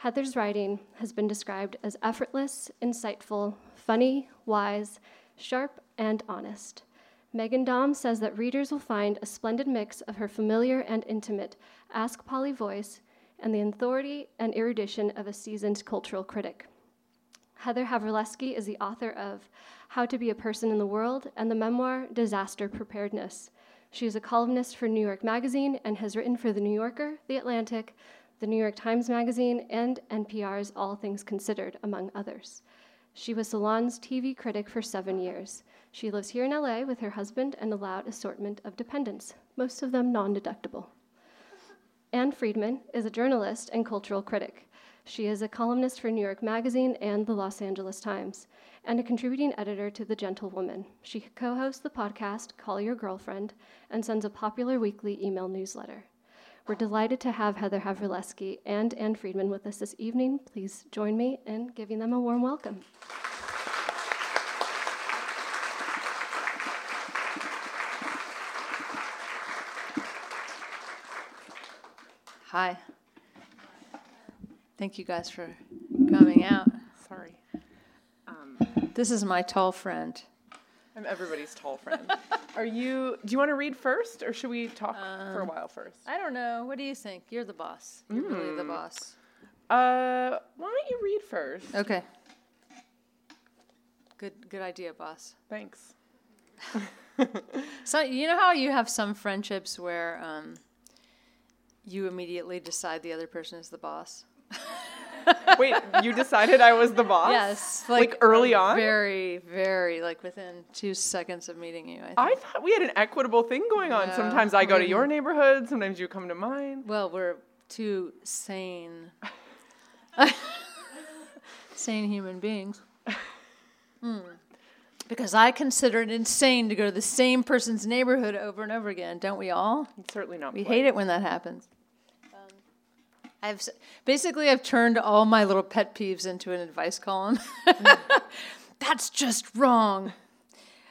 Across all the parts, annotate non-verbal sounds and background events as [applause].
Heather's writing has been described as effortless, insightful, funny, wise, sharp, and honest. Meghan Daum says that readers will find a splendid mix of her familiar and intimate Ask Polly voice and the authority and erudition of a seasoned cultural critic. Heather Havrilesky is the author of How to Be a Person in the World and the memoir Disaster Preparedness. She is a columnist for New York Magazine and has written for The New Yorker, The Atlantic, the New York Times Magazine, and NPR's All Things Considered, among others. She was Salon's TV critic for seven years. She lives here in LA with her husband and a loud assortment of dependents, most of them non deductible. Ann Friedman is a journalist and cultural critic. She is a columnist for New York Magazine and the Los Angeles Times, and a contributing editor to The Gentlewoman. She co hosts the podcast Call Your Girlfriend and sends a popular weekly email newsletter. We're delighted to have Heather Havrilesky and Ann Friedman with us this evening. Please join me in giving them a warm welcome. Hi. Thank you guys for coming out. Sorry. This is my tall friend. I'm everybody's tall friend. [laughs] Are you, do you want to read first or should we talk for a while first? I don't know. What do you think? You're the boss. You're really the boss. Uh, why don't you read first? Okay. Good good idea, boss. Thanks. So you know how you have some friendships where um, you immediately decide the other person is the boss? Wait, you decided I was the boss? Yes. Like, early on? Very, very like within two seconds of meeting you, I think. I thought we had an equitable thing going on. No, sometimes I go to your neighborhood, sometimes you come to mine. Well, we're two sane, [laughs] sane human beings. Hmm. Because I consider it insane to go to the same person's neighborhood over and over again, don't we all? Certainly not. We polite. hate it when that happens. I've basically I've turned all my little pet peeves into an advice column. [laughs] That's just wrong.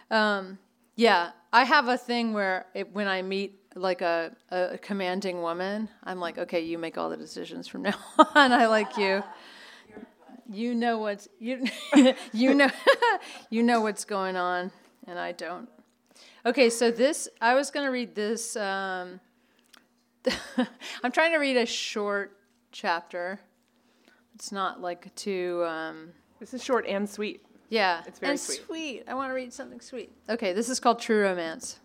Um, yeah, I have a thing where it, when I meet like a, a commanding woman, I'm like, okay, you make all the decisions from [laughs] now on. I like you. You know what's you [laughs] you know you know what's going on, and I don't. Okay, so this I was gonna read this. Um, I'm trying to read a short chapter. It's not like too. Um, This is short and sweet. yeah, It's very and sweet. I want to read something sweet. Okay, this is called True Romance.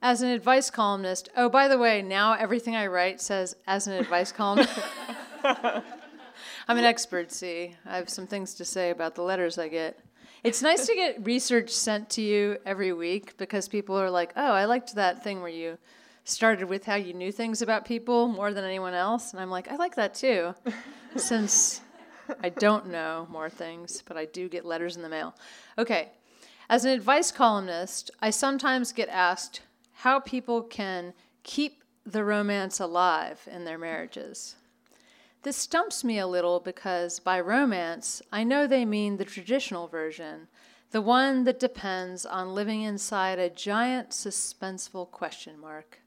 As an advice columnist, oh, by the way, now everything I write says as an advice columnist. [laughs] I'm an expert, see. I have some things to say about the letters I get. It's nice to get research sent to you every week because people are like, oh, I liked that thing where you started with how you knew things about people more than anyone else. And I'm like, I like that too, [laughs] since I don't know more things, but I do get letters in the mail. Okay. As an advice columnist, I sometimes get asked how people can keep the romance alive in their marriages. This stumps me a little because by romance, I know they mean the traditional version, the one that depends on living inside a giant suspenseful question mark.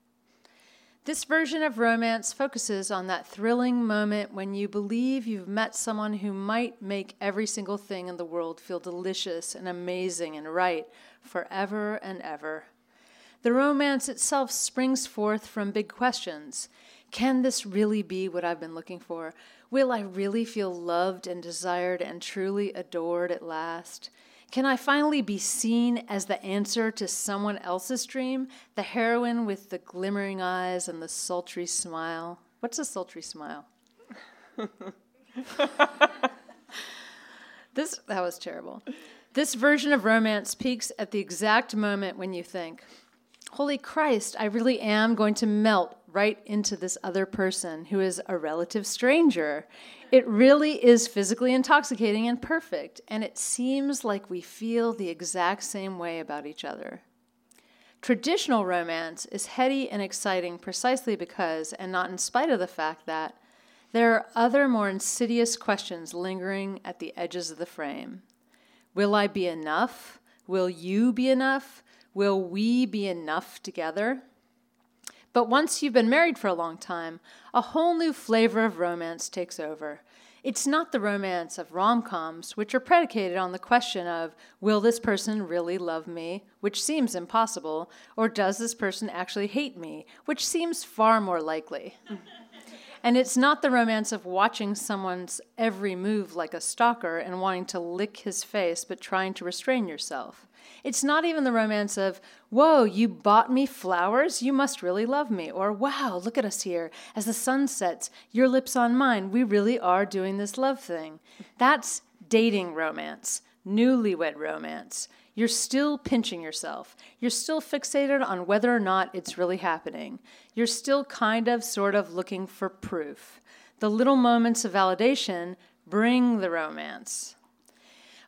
This version of romance focuses on that thrilling moment when you believe you've met someone who might make every single thing in the world feel delicious and amazing and right forever and ever. The romance itself springs forth from big questions. Can this really be what I've been looking for? Will I really feel loved and desired and truly adored at last? Can I finally be seen as the answer to someone else's dream? The heroine with the glimmering eyes and the sultry smile? What's a sultry smile? [laughs] this that was terrible. This version of romance peaks at the exact moment when you think, Holy Christ, I really am going to melt right into this other person who is a relative stranger. It really is physically intoxicating and perfect, and it seems like we feel the exact same way about each other. Traditional romance is heady and exciting precisely because, and not in spite of the fact that, there are other more insidious questions lingering at the edges of the frame. Will I be enough? Will you be enough? Will we be enough together? But once you've been married for a long time, a whole new flavor of romance takes over. It's not the romance of rom coms, which are predicated on the question of, will this person really love me, which seems impossible, or does this person actually hate me, which seems far more likely. [laughs] and it's not the romance of watching someone's every move like a stalker and wanting to lick his face but trying to restrain yourself. It's not even the romance of, whoa, you bought me flowers? You must really love me. Or, wow, look at us here. As the sun sets, your lips on mine. We really are doing this love thing. That's dating romance, newlywed romance. You're still pinching yourself. You're still fixated on whether or not it's really happening. You're still kind of, sort of looking for proof. The little moments of validation bring the romance.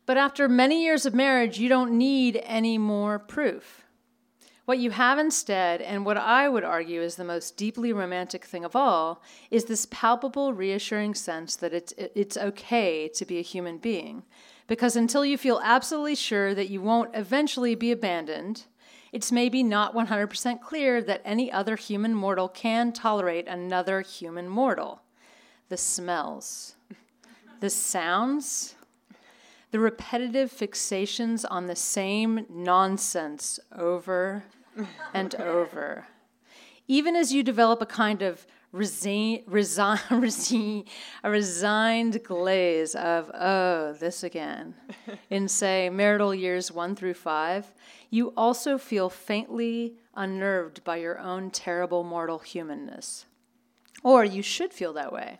But after many years of marriage, you don't need any more proof. What you have instead, and what I would argue is the most deeply romantic thing of all, is this palpable, reassuring sense that it's, it's okay to be a human being. Because until you feel absolutely sure that you won't eventually be abandoned, it's maybe not 100% clear that any other human mortal can tolerate another human mortal. The smells, the sounds, the repetitive fixations on the same nonsense over and over. Even as you develop a kind of resign, resign, [laughs] a resigned glaze of, oh, this again, in, say, marital years one through five, you also feel faintly unnerved by your own terrible mortal humanness. Or you should feel that way.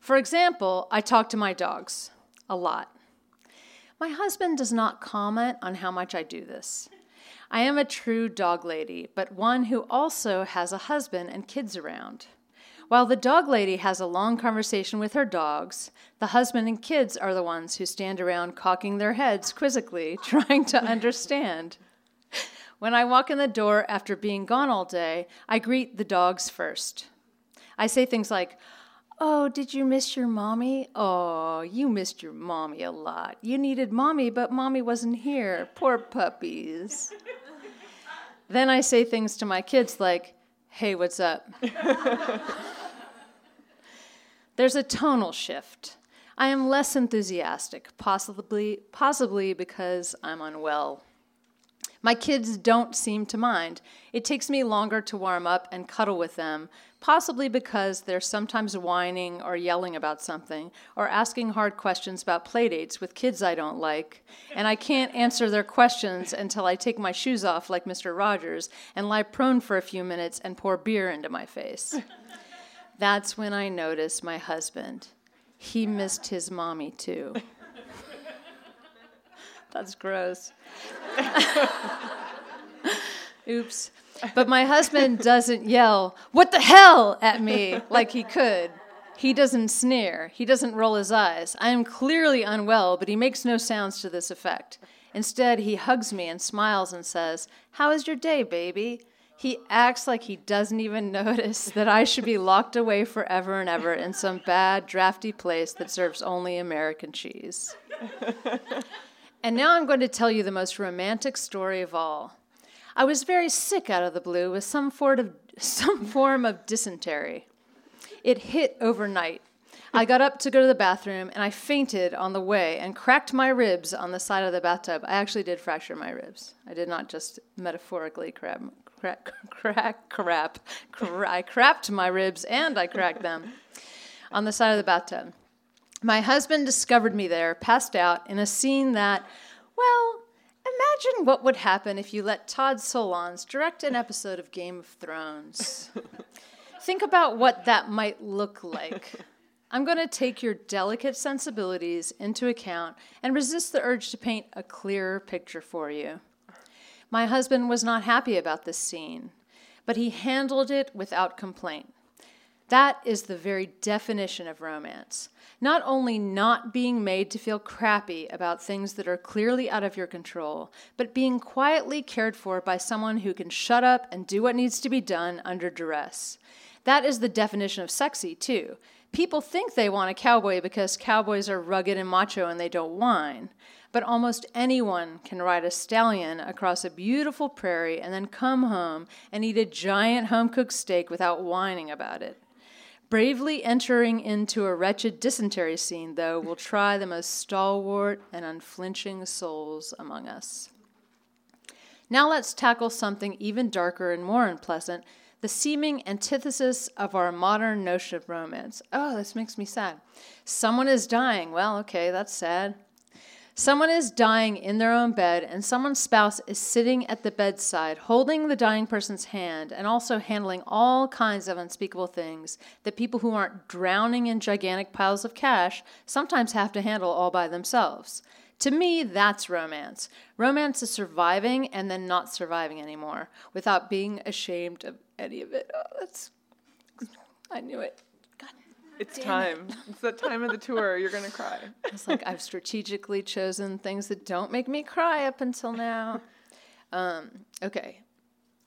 For example, I talk to my dogs a lot. My husband does not comment on how much I do this. I am a true dog lady, but one who also has a husband and kids around. While the dog lady has a long conversation with her dogs, the husband and kids are the ones who stand around cocking their heads quizzically, [laughs] trying to understand. When I walk in the door after being gone all day, I greet the dogs first. I say things like, Oh, did you miss your mommy? Oh, you missed your mommy a lot. You needed mommy, but mommy wasn't here. Poor puppies. [laughs] then I say things to my kids like, hey, what's up? [laughs] There's a tonal shift. I am less enthusiastic, possibly, possibly because I'm unwell. My kids don't seem to mind. It takes me longer to warm up and cuddle with them, possibly because they're sometimes whining or yelling about something, or asking hard questions about playdates with kids I don't like, and I can't answer their questions until I take my shoes off like Mr. Rogers and lie prone for a few minutes and pour beer into my face. That's when I notice my husband. He missed his mommy too. That's gross. [laughs] Oops. But my husband doesn't yell, What the hell at me like he could. He doesn't sneer. He doesn't roll his eyes. I am clearly unwell, but he makes no sounds to this effect. Instead, he hugs me and smiles and says, How is your day, baby? He acts like he doesn't even [laughs] notice that I should be locked away forever and ever in some bad, drafty place that serves only American cheese. [laughs] And now I'm going to tell you the most romantic story of all. I was very sick out of the blue with some form of, [laughs] some form of dysentery. It hit overnight. I got up to go to the bathroom and I fainted on the way and cracked my ribs on the side of the bathtub. I actually did fracture my ribs. I did not just metaphorically crap, crack, [laughs] crack, crap. I crapped my ribs and I cracked them on the side of the bathtub. My husband discovered me there, passed out, in a scene that, well, imagine what would happen if you let Todd Solondz direct an episode of Game of Thrones. [laughs] Think about what that might look like. I'm going to take your delicate sensibilities into account and resist the urge to paint a clearer picture for you. My husband was not happy about this scene, but he handled it without complaint. That is the very definition of romance. Not only not being made to feel crappy about things that are clearly out of your control, but being quietly cared for by someone who can shut up and do what needs to be done under duress. That is the definition of sexy, too. People think they want a cowboy because cowboys are rugged and macho and they don't whine. But almost anyone can ride a stallion across a beautiful prairie and then come home and eat a giant home cooked steak without whining about it. Bravely entering into a wretched dysentery scene, though, will try the most stalwart and unflinching souls among us. Now let's tackle something even darker and more unpleasant the seeming antithesis of our modern notion of romance. Oh, this makes me sad. Someone is dying. Well, okay, that's sad. Someone is dying in their own bed, and someone's spouse is sitting at the bedside, holding the dying person's hand, and also handling all kinds of unspeakable things that people who aren't drowning in gigantic piles of cash sometimes have to handle all by themselves. To me, that's romance. Romance is surviving and then not surviving anymore without being ashamed of any of it. Oh, that's. I knew it. It's Damn time. It's the time of the tour. You're gonna cry. [laughs] It's like I've strategically chosen things that don't make me cry up until now. Um, okay.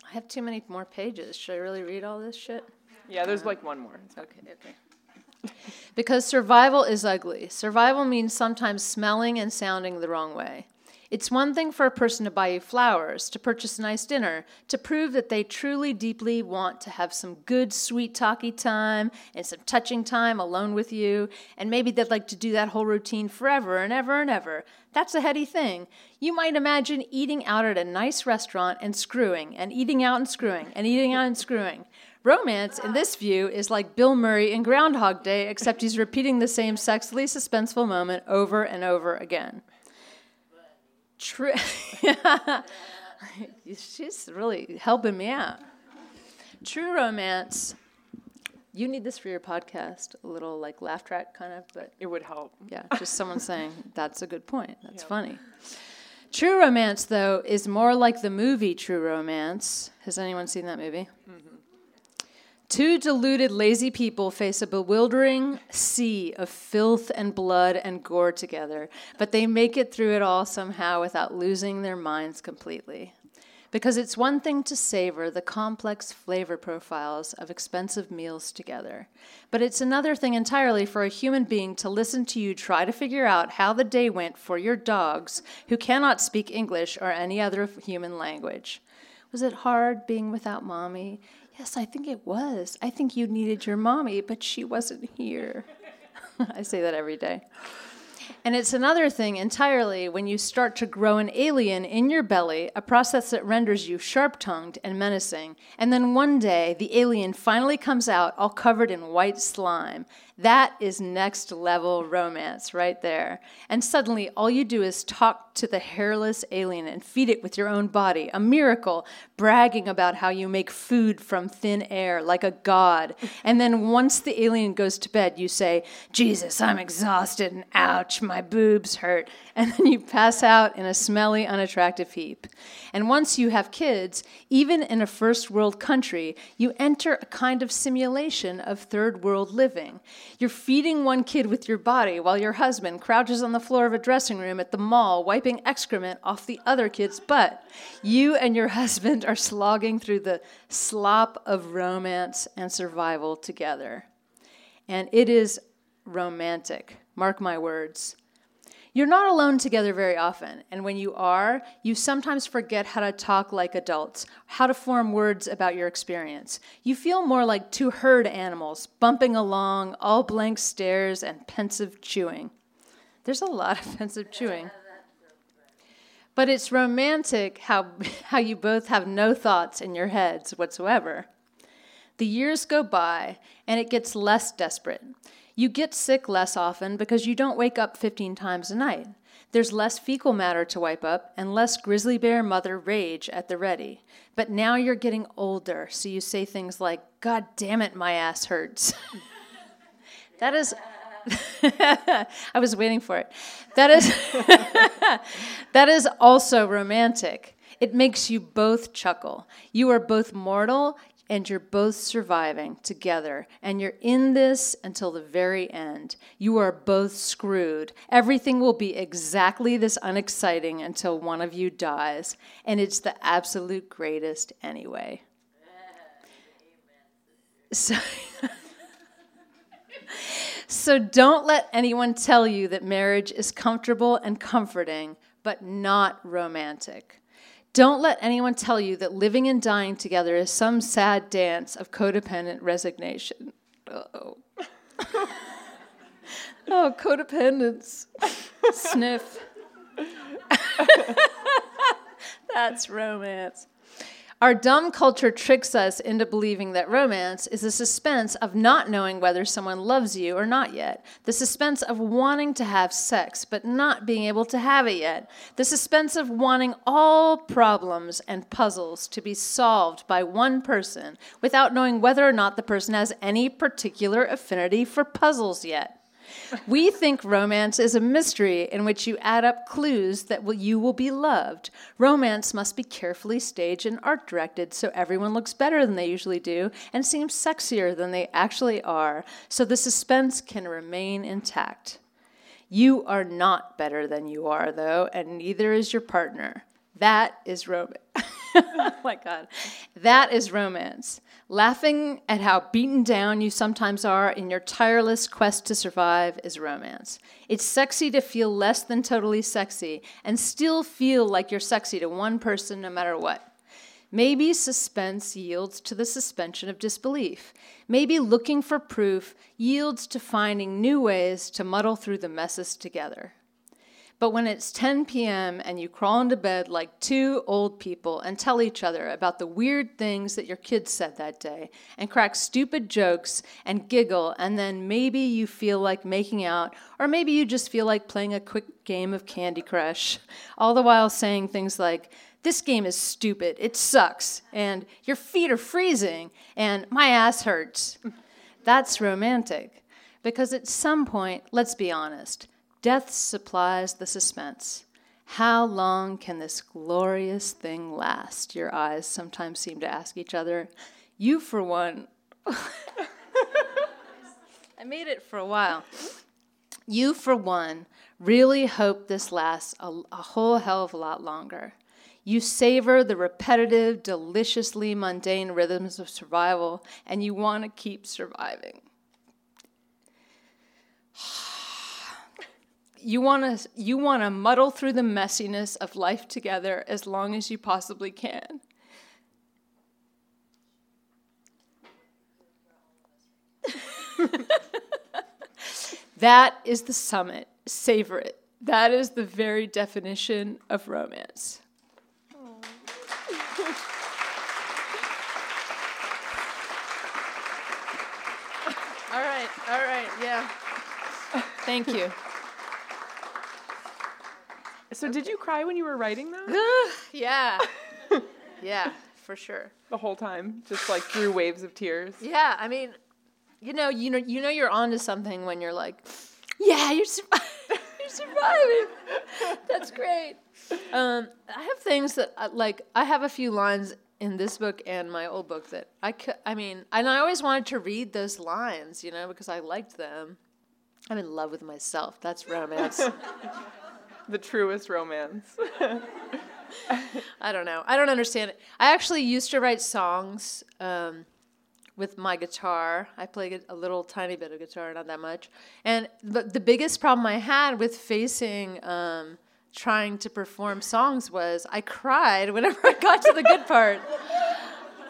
I have too many more pages. Should I really read all this shit? Yeah, there's like one more. Okay, okay. [laughs] because survival is ugly. Survival means sometimes smelling and sounding the wrong way. It's one thing for a person to buy you flowers, to purchase a nice dinner, to prove that they truly, deeply want to have some good, sweet, talky time and some touching time alone with you, and maybe they'd like to do that whole routine forever and ever and ever. That's a heady thing. You might imagine eating out at a nice restaurant and screwing, and eating out and screwing, and eating out and screwing. Romance, in this view, is like Bill Murray in Groundhog Day, except he's repeating the same sexily suspenseful moment over and over again. True. [laughs] She's really helping me out. True romance. You need this for your podcast, a little like laugh track kind of, but It would help. yeah, just someone [laughs] saying, that's a good point. That's funny. True romance, though, is more like the movie True Romance. Has anyone seen that movie? Mm-hmm. Two deluded, lazy people face a bewildering sea of filth and blood and gore together, but they make it through it all somehow without losing their minds completely. Because it's one thing to savor the complex flavor profiles of expensive meals together, but it's another thing entirely for a human being to listen to you try to figure out how the day went for your dogs who cannot speak English or any other human language. Was it hard being without mommy? Yes, I think it was. I think you needed your mommy, but she wasn't here. [laughs] I say that every day. And it's another thing entirely when you start to grow an alien in your belly, a process that renders you sharp tongued and menacing. And then one day, the alien finally comes out all covered in white slime. That is next level romance right there. And suddenly, all you do is talk to the hairless alien and feed it with your own body. A miracle, bragging about how you make food from thin air like a god. [laughs] And then once the alien goes to bed, you say, Jesus, I'm exhausted and ouch, my boobs hurt. [laughs] And then you pass out in a smelly, unattractive heap. And once you have kids, even in a first world country, you enter a kind of simulation of third world living. You're feeding one kid with your body while your husband crouches on the floor of a dressing room at the mall, wiping excrement off the other kid's butt. You and your [laughs] husband are slogging through the slop of romance and survival together. And it is romantic. Mark my words. You're not alone together very often, and when you are, you sometimes forget how to talk like adults, how to form words about your experience. You feel more like two herd animals bumping along, all blank stares and pensive chewing. There's a lot of [laughs] pensive chewing. But it's romantic how, [laughs] how you both have no thoughts in your heads whatsoever. The years go by, and it gets less desperate. You get sick less often because you don't wake up 15 times a night. There's less fecal matter to wipe up and less grizzly bear mother rage at the ready. But now you're getting older, so you say things like, God damn it, my ass hurts. [laughs] that is. [laughs] I was waiting for it. That is [laughs] that is also romantic. It makes you both chuckle. You are both mortal, and you're both surviving together, and you're in this until the very end. You are both screwed. Everything will be exactly this unexciting until one of you dies, and it's the absolute greatest anyway. So, [laughs] so don't let anyone tell you that marriage is comfortable and comforting, but not romantic. Don't let anyone tell you that living and dying together is some sad dance of codependent resignation. Uh-oh. [laughs] oh, codependence. Sniff. [laughs] That's romance. Our dumb culture tricks us into believing that romance is the suspense of not knowing whether someone loves you or not yet, the suspense of wanting to have sex but not being able to have it yet, the suspense of wanting all problems and puzzles to be solved by one person without knowing whether or not the person has any particular affinity for puzzles yet. We think romance is a mystery in which you add up clues that will, you will be loved. Romance must be carefully staged and art directed so everyone looks better than they usually do and seems sexier than they actually are, so the suspense can remain intact. You are not better than you are, though, and neither is your partner. That is romance. [laughs] oh my God. That is romance. Laughing at how beaten down you sometimes are in your tireless quest to survive is romance. It's sexy to feel less than totally sexy and still feel like you're sexy to one person no matter what. Maybe suspense yields to the suspension of disbelief. Maybe looking for proof yields to finding new ways to muddle through the messes together. But when it's 10 p.m. and you crawl into bed like two old people and tell each other about the weird things that your kids said that day and crack stupid jokes and giggle, and then maybe you feel like making out, or maybe you just feel like playing a quick game of Candy Crush, all the while saying things like, this game is stupid, it sucks, and your feet are freezing, and my ass hurts. That's romantic. Because at some point, let's be honest, Death supplies the suspense. How long can this glorious thing last? Your eyes sometimes seem to ask each other. You, for one, [laughs] I made it for a while. You, for one, really hope this lasts a, a, whole hell of a lot longer. You savor the repetitive, deliciously mundane rhythms of survival, and you want to keep surviving. You want to you want to muddle through the messiness of life together as long as you possibly can. [laughs] that is the summit. Savor it. That is the very definition of romance. [laughs] all right, all right, yeah. Thank you. So did you cry when you were writing that? [laughs] yeah. [laughs] yeah, for sure. The whole time, just like through waves of tears. Yeah, I mean, you know, you know, you know, you're onto something when you're like, yeah, you're, sur- [laughs] you're surviving. That's great. Um, I have things that uh, like I have a few lines in this book and my old book that I could. I mean, and I always wanted to read those lines, you know, because I liked them. I'm in love with myself. That's romance the truest romance. [laughs] I don't know. I don't understand it. I actually used to write songs um, with my guitar. I play a little tiny bit of guitar, not that much. And the, the biggest problem I had with facing um, trying to perform songs was I cried whenever I got to the good part.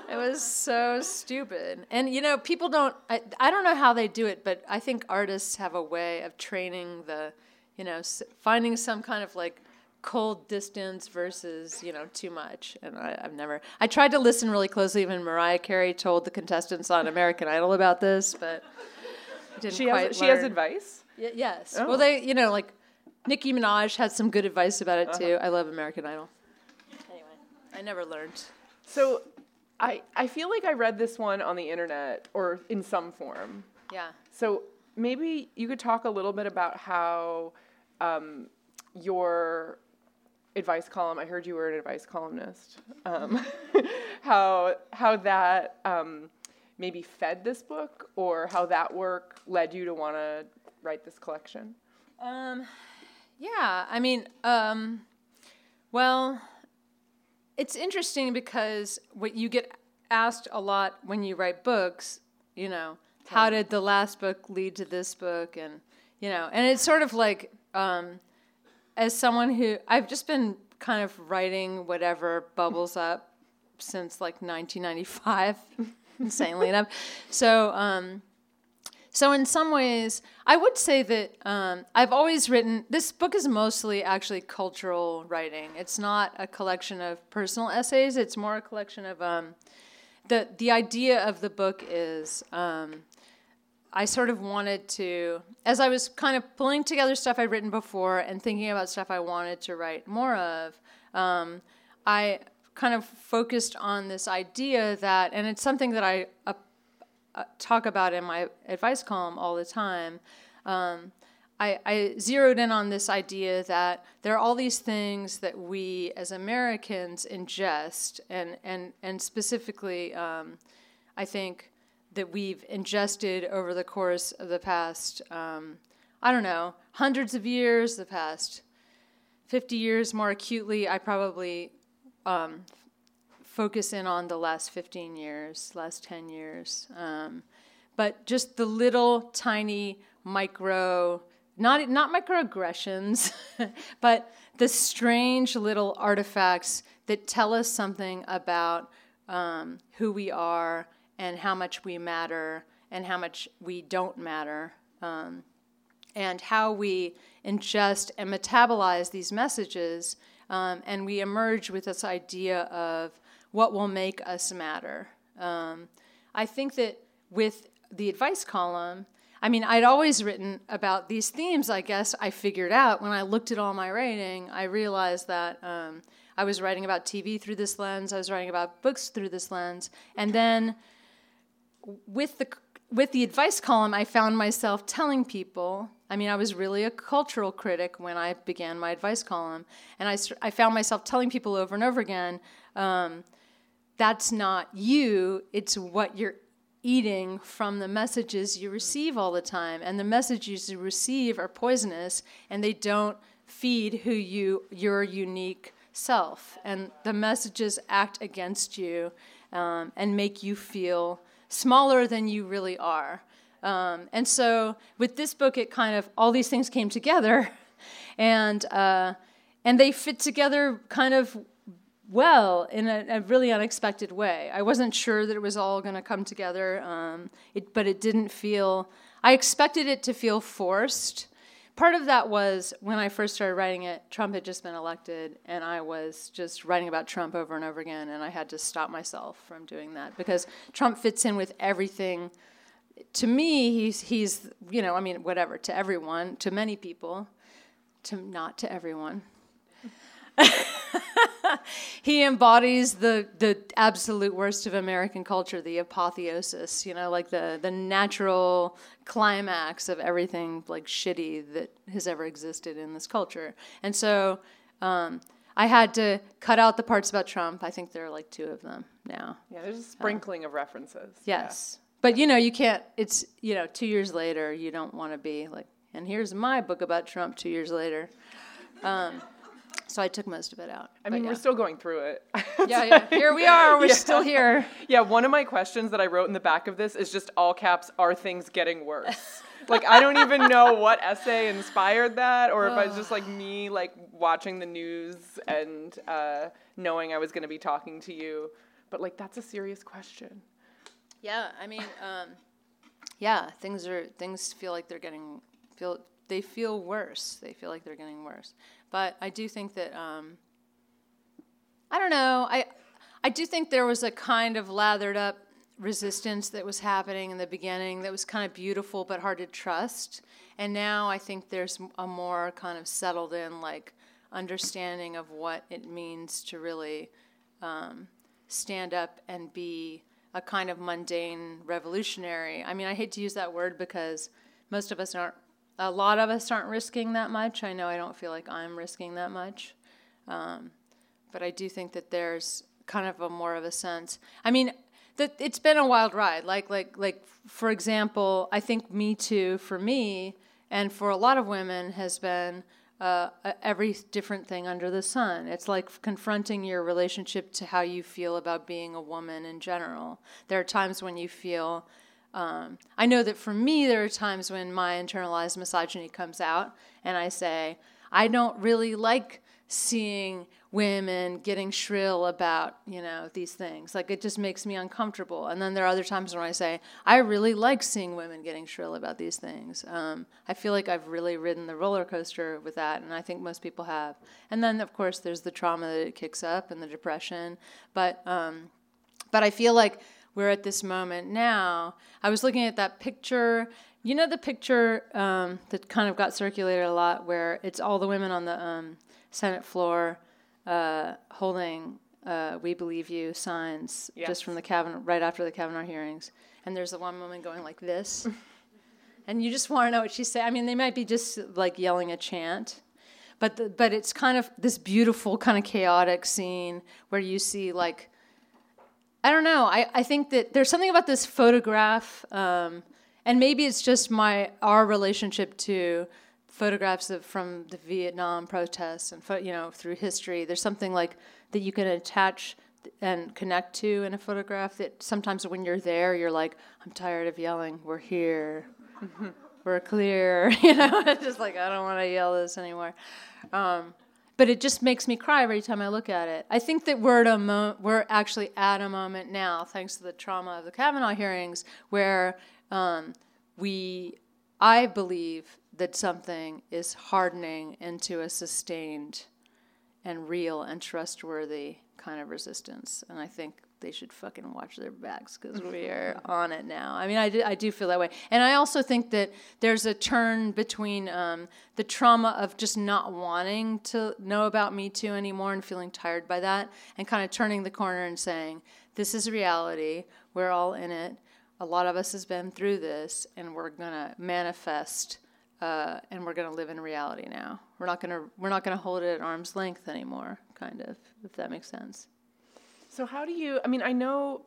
It was so stupid. And you know, people don't I, I don't know how they do it, but I think artists have a way of training the you know, finding some kind of like cold distance versus you know too much. And I, have never i tried to listen really closely when mariah carey told the contestants on american idol about this but didn't she quite has she has advice? Y- yes. Oh. well they you know like nicki minaj had some good advice about it uh-huh. too i love american idol. Anyway i never learned. So i i feel like i read this one on the internet or in some form. Yeah. So maybe you could talk a little bit about how um, your advice column. I heard you were an advice columnist. Um, [laughs] how how that um, maybe fed this book, or how that work led you to want to write this collection. Um, yeah, I mean, um, well, it's interesting because what you get asked a lot when you write books, you know, how did the last book lead to this book, and you know, and it's sort of like um, as someone who I've just been kind of writing whatever bubbles up since like 1995, [laughs] insanely enough. So, um, so in some ways, I would say that um, I've always written. This book is mostly actually cultural writing. It's not a collection of personal essays. It's more a collection of um, the the idea of the book is. Um, I sort of wanted to, as I was kind of pulling together stuff I'd written before and thinking about stuff I wanted to write more of, um, I kind of focused on this idea that, and it's something that I uh, uh, talk about in my advice column all the time. Um, I, I, zeroed in on this idea that there are all these things that we as Americans ingest, and and and specifically, um, I think that we've ingested over the course of the past, um, I don't know, hundreds of years, the past 50 years more acutely, I probably um, focus in on the last 15 years, last 10 years. Um, but just the little tiny micro, not, not microaggressions, [laughs] but the strange little artifacts that tell us something about um, who we are and how much we matter and how much we don't matter, um, and how we ingest and metabolize these messages, um, and we emerge with this idea of what will make us matter. Um, I think that with the advice column, I mean, I'd always written about these themes, I guess I figured out when I looked at all my writing, I realized that um, I was writing about TV through this lens, I was writing about books through this lens, and then with the with the advice column, I found myself telling people. I mean, I was really a cultural critic when I began my advice column, and I, I found myself telling people over and over again, um, "That's not you. It's what you're eating from the messages you receive all the time, and the messages you receive are poisonous, and they don't feed who you your unique self, and the messages act against you um, and make you feel." Smaller than you really are. Um, and so with this book, it kind of all these things came together, [laughs] and uh, and they fit together kind of well in a, a, really unexpected way. I wasn't sure that it was all going to come together, um, it, but it didn't feel. I expected it to feel forced, part of that was when I first started writing it, Trump had just been elected, and I was just writing about Trump over and over again, and I had to stop myself from doing that because Trump fits in with everything. To me, he's he's you know I mean whatever to everyone, to many people, to not to everyone. [laughs] [laughs] he embodies the the absolute worst of American culture, the apotheosis, you know, like the the natural climax of everything like shitty that has ever existed in this culture. And so um, I had to cut out the parts about Trump. I think there are like two of them now. Yeah, there's a sprinkling uh, of references. Yes. Yeah. But you know, you can't it's you know, 2 years later you don't want to be like and here's my book about Trump 2 years later. Um, so I took most of it out. I mean, yeah. we're still going through it. [laughs] yeah, yeah. Here we are. We're [laughs] yeah. still here. [laughs] Yeah, one of my questions that I wrote in the back of this is just all caps, are things getting worse? like I don't even know what essay inspired that or if it's just like [sighs] me like watching the news and uh, knowing I was going to be talking to you. But like that's a serious question. Yeah, I mean, um, yeah, things are things feel like they're getting feel they feel worse. They feel like they're getting worse. But I do think that um, I don't know. I I do think there was a kind of lathered up resistance that was happening in the beginning that was kind of beautiful but hard to trust. And now I think there's a more kind of settled in like understanding of what it means to really um, stand up and be a kind of mundane revolutionary. I mean, I hate to use that word because most of us aren't a lot of us aren't risking that much. I know I don't feel like I'm risking that much. Um, but I do think that there's kind of a more of a sense. I mean, that it's been a wild ride. Like like like for example, I think Me Too for me and for a lot of women has been uh, every different thing under the sun. It's like confronting your relationship to how you feel about being a woman in general. There are times when you feel. Um, I know that for me, there are times when my internalized misogyny comes out, and I say, I don't really like seeing women getting shrill about you know these things. Like it just makes me uncomfortable. And then there are other times when i say i really like seeing women getting shrill about these things. Um, i feel like i've really ridden the roller coaster with that and i think most people have. And then of course there's the trauma that it kicks up and the depression. But um, but i feel like we're at this moment now i was looking at that picture you know the picture um, that kind of got circulated a lot where it's all the women on the um, senate floor uh, holding uh, "We Believe You" signs yes. just from the Kavanaugh right after the Kavanaugh hearings, and there's the one woman going like this, [laughs] and you just want to know what she's saying. I mean, they might be just like yelling a chant, but the, but it's kind of this beautiful, kind of chaotic scene where you see like. I don't know. I, I think that there's something about this photograph, um, and maybe it's just my our relationship to photographs of, from the Vietnam protests and you know through history. There's something like that you can attach and connect to in a photograph that sometimes when you're there, you're like, I'm tired of yelling. We're here. We're clear. [laughs] You know, [laughs] it's just like I don't want to yell this anymore. Um, but it just makes me cry every time I look at it. I think that we're at a mo- we're actually at a moment now, thanks to the trauma of the Kavanaugh hearings, where um, we, I believe, that something is hardening into a sustained and real and trustworthy kind of resistance. And I think they should fucking watch their backs because we [laughs] are on it now. I mean, I do, I do feel that way. And I also think that there's a turn between um, the trauma of just not wanting to know about Me Too anymore and feeling tired by that, and kind of turning the corner and saying, this is reality. We're all in it. A lot of us has been through this, and we're going to manifest uh, and we're going to live in reality now. We're not going to we're not going to hold it at arm's length anymore, kind of, if that makes sense. So how do you? I mean, I know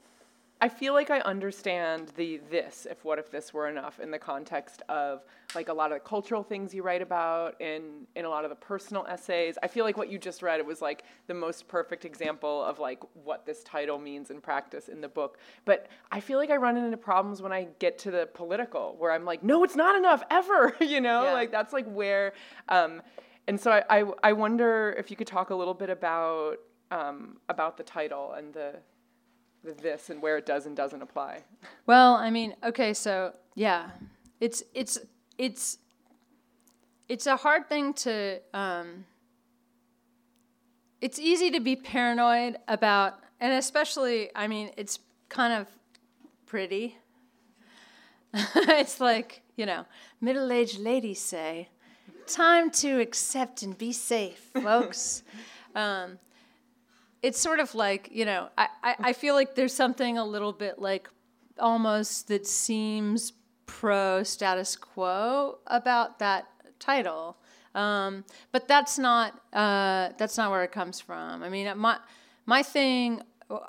I feel like I understand the this if what if this were enough in the context of like a lot of the cultural things you write about in in a lot of the personal essays. I feel like what you just read it was like the most perfect example of like what this title means in practice in the book. But I feel like I run into problems when I get to the political where I'm like, no, it's not enough ever. [laughs] you know, yeah. like that's like where. Um, and so I, I I wonder if you could talk a little bit about um, about the title and the this and where it does and doesn't apply? Well, I mean, okay, so yeah, it's it's it's it's a hard thing to. Um, it's easy to be paranoid about, and especially, I mean, it's kind of pretty. [laughs] it's like you know, middle-aged ladies say, "Time to accept and be safe, folks." [laughs] um, it's sort of like you know I, I, I feel like there's something a little bit like almost that seems pro status quo about that title. Um, but that's not uh, that's not where it comes from. I mean my my thing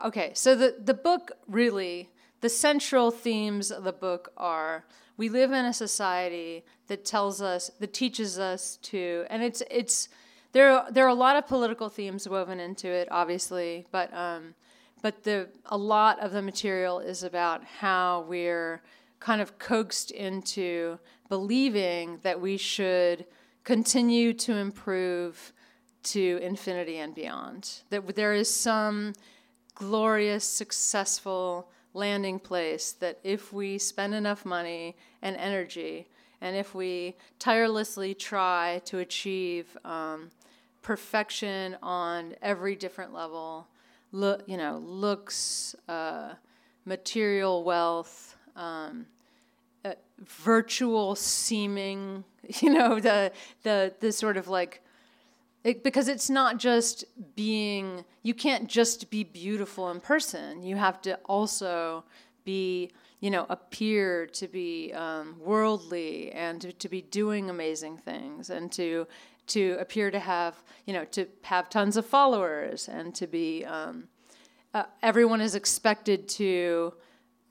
okay so the the book really the central themes of the book are we live in a society that tells us that teaches us to and it's it's there are, there are a lot of political themes woven into it, obviously, but um, but the a lot of the material is about how we're kind of coaxed into believing that we should continue to improve to infinity and beyond. That there is some glorious, successful landing place that if we spend enough money and energy, and if we tirelessly try to achieve um, perfection on every different level. Look, you know, looks, uh, material wealth, um, uh, virtual seeming. [laughs] You know, the the the sort of like. It, because it's not just being you can't just be beautiful in person you have to also be you know appear to be um, worldly and to, to, be doing amazing things and to to appear to have, you know, to have tons of followers and to be, um, uh, everyone is expected to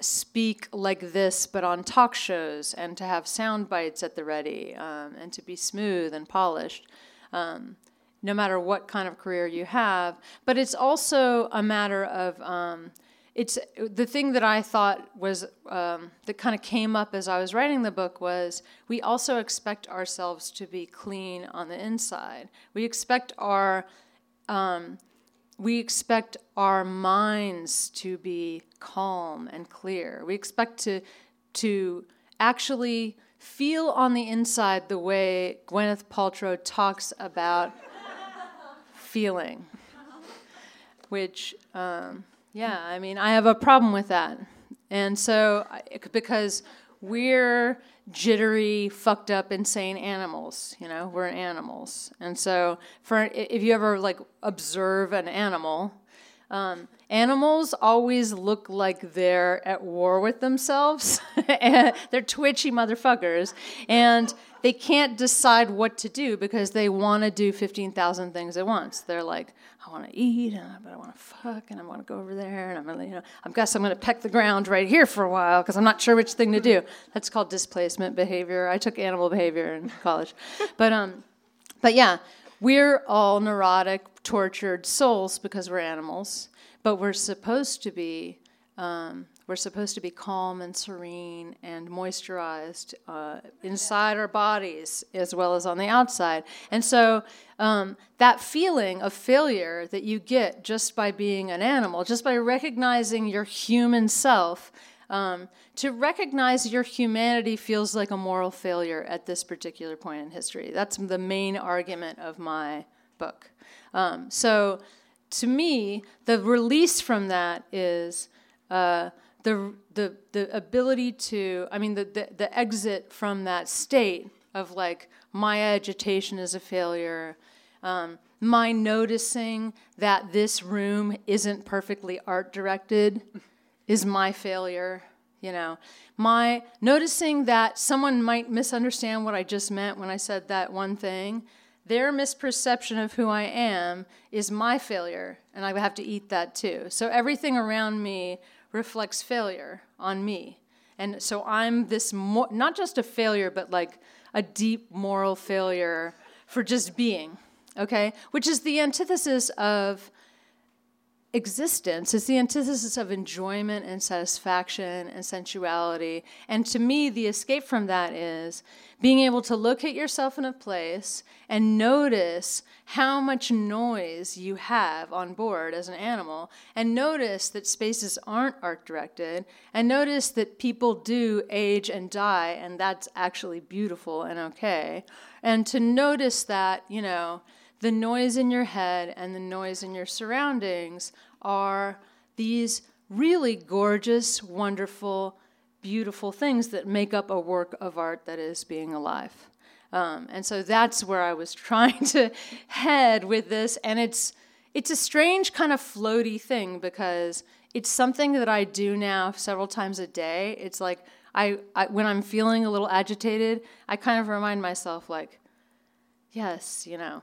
speak like this, but on talk shows, and to have sound bites at the ready, um, and to be smooth and polished, um, no matter what kind of career you have. But it's also a matter of um, it's the thing that I thought was um, that kind of came up as I was writing the book was we also expect ourselves to be clean on the inside. We expect our um, we expect our minds to be calm and clear. We expect to to actually feel on the inside the way Gwyneth Paltrow talks about feeling, which. Um, yeah, I mean, I have a problem with that. And so, because we're jittery, fucked up, insane animals, you know, we're animals. And so, for if you ever like observe an animal, um, animals always look like they're at war with themselves. [laughs] and they're twitchy motherfuckers. And they can't decide what to do because they want to do 15,000 things at once. They're like, I want to eat, but I want to fuck, and I want to go over there, and I'm gonna, you know, I guess I'm gonna peck the ground right here for a while because I'm not sure which thing to do. That's called displacement behavior. I took animal behavior in college, but um, but yeah, we're all neurotic, tortured souls because we're animals, but we're supposed to be um, we're supposed to be calm and serene and moisturized uh, inside our bodies as well as on the outside. And so um, that feeling of failure that you get just by being an animal, just by recognizing your human self, um, to recognize your humanity feels like a moral failure at this particular point in history. That's the main argument of my book. Um, so to me, the release from that is. Uh, the, the, the ability to, I mean, the, the, the exit from that state of like, my agitation is a failure, um, my noticing that this room isn't perfectly art directed is my failure you know my noticing that someone might misunderstand what i just meant when i said that one thing their misperception of who i am is my failure and i have to eat that too so everything around me reflects failure on me. And so I'm this, mo- not just a failure, but like a deep moral failure for just being, okay? Which is the antithesis of existence. It's the antithesis of enjoyment and satisfaction and sensuality. And to me, the escape from that is being able to look at yourself in a place and notice how much noise you have on board as an animal, and notice that spaces aren't art directed, and notice that people do age and die, and that's actually beautiful and okay. And to notice that, you know, the noise in your head and the noise in your surroundings are these really gorgeous, wonderful, beautiful things that make up a work of art that is being alive. Um, and so that's where I was [laughs] trying to head with this. And it's, it's a strange kind of floaty thing because it's something that I do now several times a day. It's like I, I when I'm feeling a little agitated, I kind of remind myself, like, yes, you know,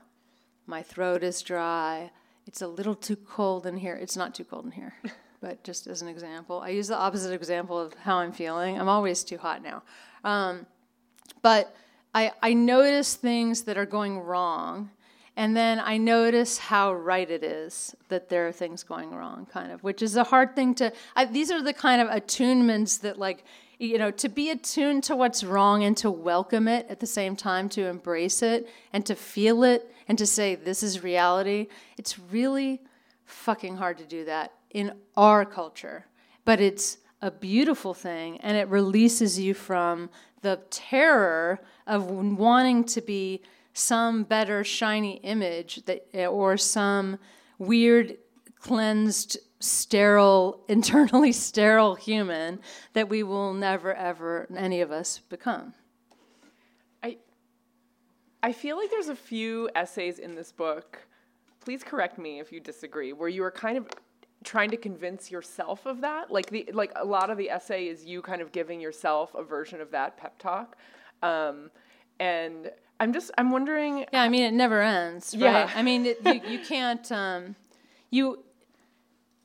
my throat is dry. It's a little too cold in here. It's not too cold in here, [laughs] but just as an example, I use the opposite example of how I'm feeling. I'm always too hot now. Um, but I, I notice things that are going wrong, and then I notice how right it is that there are things going wrong, kind of, which is a hard thing to. I, these are the kind of attunements that, like, you know, to be attuned to what's wrong and to welcome it at the same time, to embrace it and to feel it and to say, this is reality, it's really fucking hard to do that in our culture. But it's a beautiful thing and it releases you from the terror of wanting to be some better shiny image that or some weird cleansed sterile, [laughs] internally sterile human that we will never, ever, any of us become. I, I feel like there's a few essays in this book, please correct me if you disagree, where you are kind of trying to convince yourself of that. Like the like a lot of the essay is you kind of giving yourself a version of that pep talk. Um, and I'm just I'm wondering. Yeah, I mean it never ends, right? Yeah. I mean it, you you can't um, you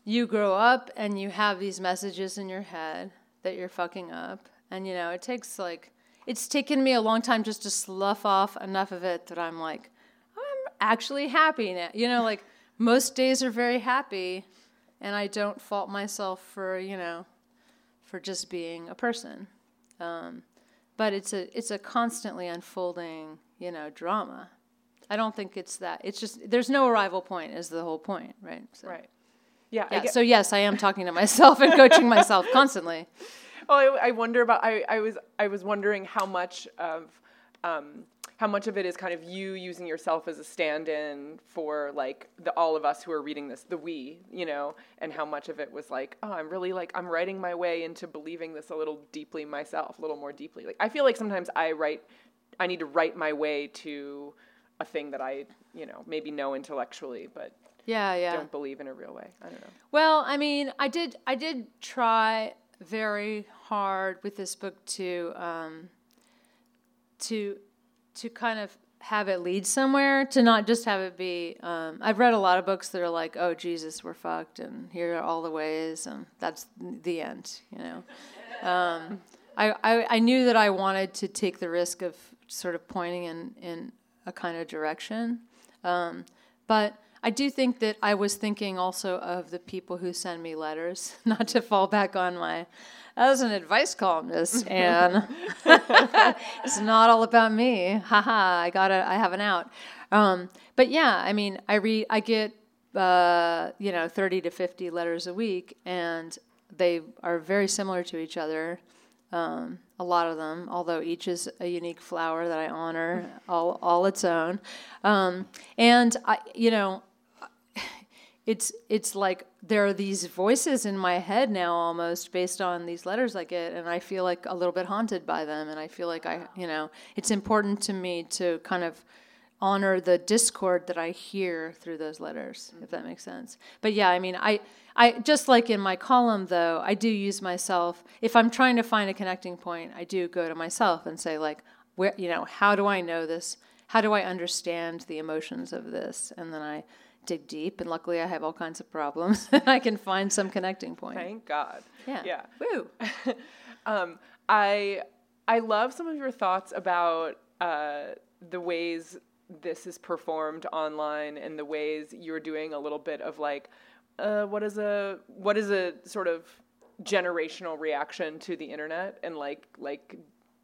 you grow up and you have these messages in your head that you're fucking up, and you know it takes like it's taken me a long time just to slough off enough of it that I'm like I'm actually happy now. You know, like most days are very happy, and I don't fault myself for you know for just being a person. Um, but it's a it's a constantly unfolding you know drama. I don't think it's that. It's just there's no arrival point is the whole point, right? So, Right. Yeah. Yeah. So yes, I am talking to myself and coaching myself [laughs] constantly. Well, I, I wonder about. I, I was I was wondering how much of um, how much of it is kind of you using yourself as a stand-in for like the all of us who are reading this, the we, you know, and how much of it was like, oh, I'm really like I'm writing my way into believing this a little deeply myself, a little more deeply. Like I feel like sometimes I write, I need to write my way to a thing that I, you know, maybe know intellectually, but Yeah, yeah. don't believe in a real way. I don't know. Well, I mean, I did I did try very hard with this book to um, to to kind of have it lead somewhere, to not just have it be. Um, I've read a lot of books that are like, "Oh Jesus, we're fucked," and here are all the ways, and that's the end. You know. Um, I, I I knew that I wanted to take the risk of sort of pointing in in a kind of direction, um, but. I do think that I was thinking also of the people who send me letters, [laughs] not to fall back on my as an advice columnist, [laughs] and [laughs] it's not all about me. Haha, I got I have an out. Um, but yeah, I mean, I read, I get, uh, you know, thirty to fifty letters a week, and they are very similar to each other. Um, a lot of them, although each is a unique flower that I honor all, all its own. Um, and I, you know, it's it's like there are these voices in my head now almost based on these letters I get and I feel like a little bit haunted by them and I feel like I you know it's important to me to kind of honor the discord that I hear through those letters if that makes sense. But yeah I mean I I just like in my column though I do use myself if I'm trying to find a connecting point I do go to myself and say like where you know how do I know this? How do I understand the emotions of this? And then I dig deep, and luckily I have all kinds of problems. [laughs] I can find some connecting point. Thank God. Yeah. Yeah. Woo. [laughs] Um, I I love some of your thoughts about uh, the ways this is performed online and the ways you're doing a little bit of like uh, what is a what is a sort of generational reaction to the internet and like like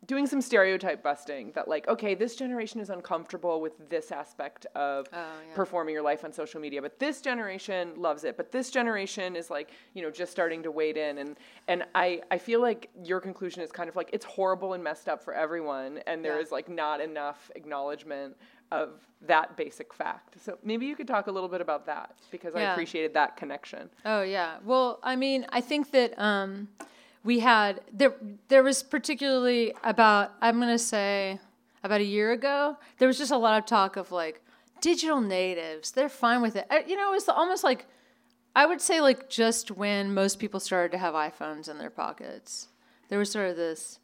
doing some stereotype busting that like okay this generation is uncomfortable with this aspect of Oh, yeah. performing your life on social media but this generation loves it but this generation is like you know just starting to wade in and and i i feel like your conclusion is kind of like it's horrible and messed up for everyone and there Yeah. is like not enough acknowledgement of that basic fact so maybe you could talk a little bit about that because i appreciated that connection Oh yeah. Well, I mean, I think that um, we had there. There was particularly about I'm to say about a year ago. There was just a lot of talk of like digital natives. They're fine with it. Uh, You know, it was almost like I would say like just when most people started to have iPhones in their pockets. There was sort of this.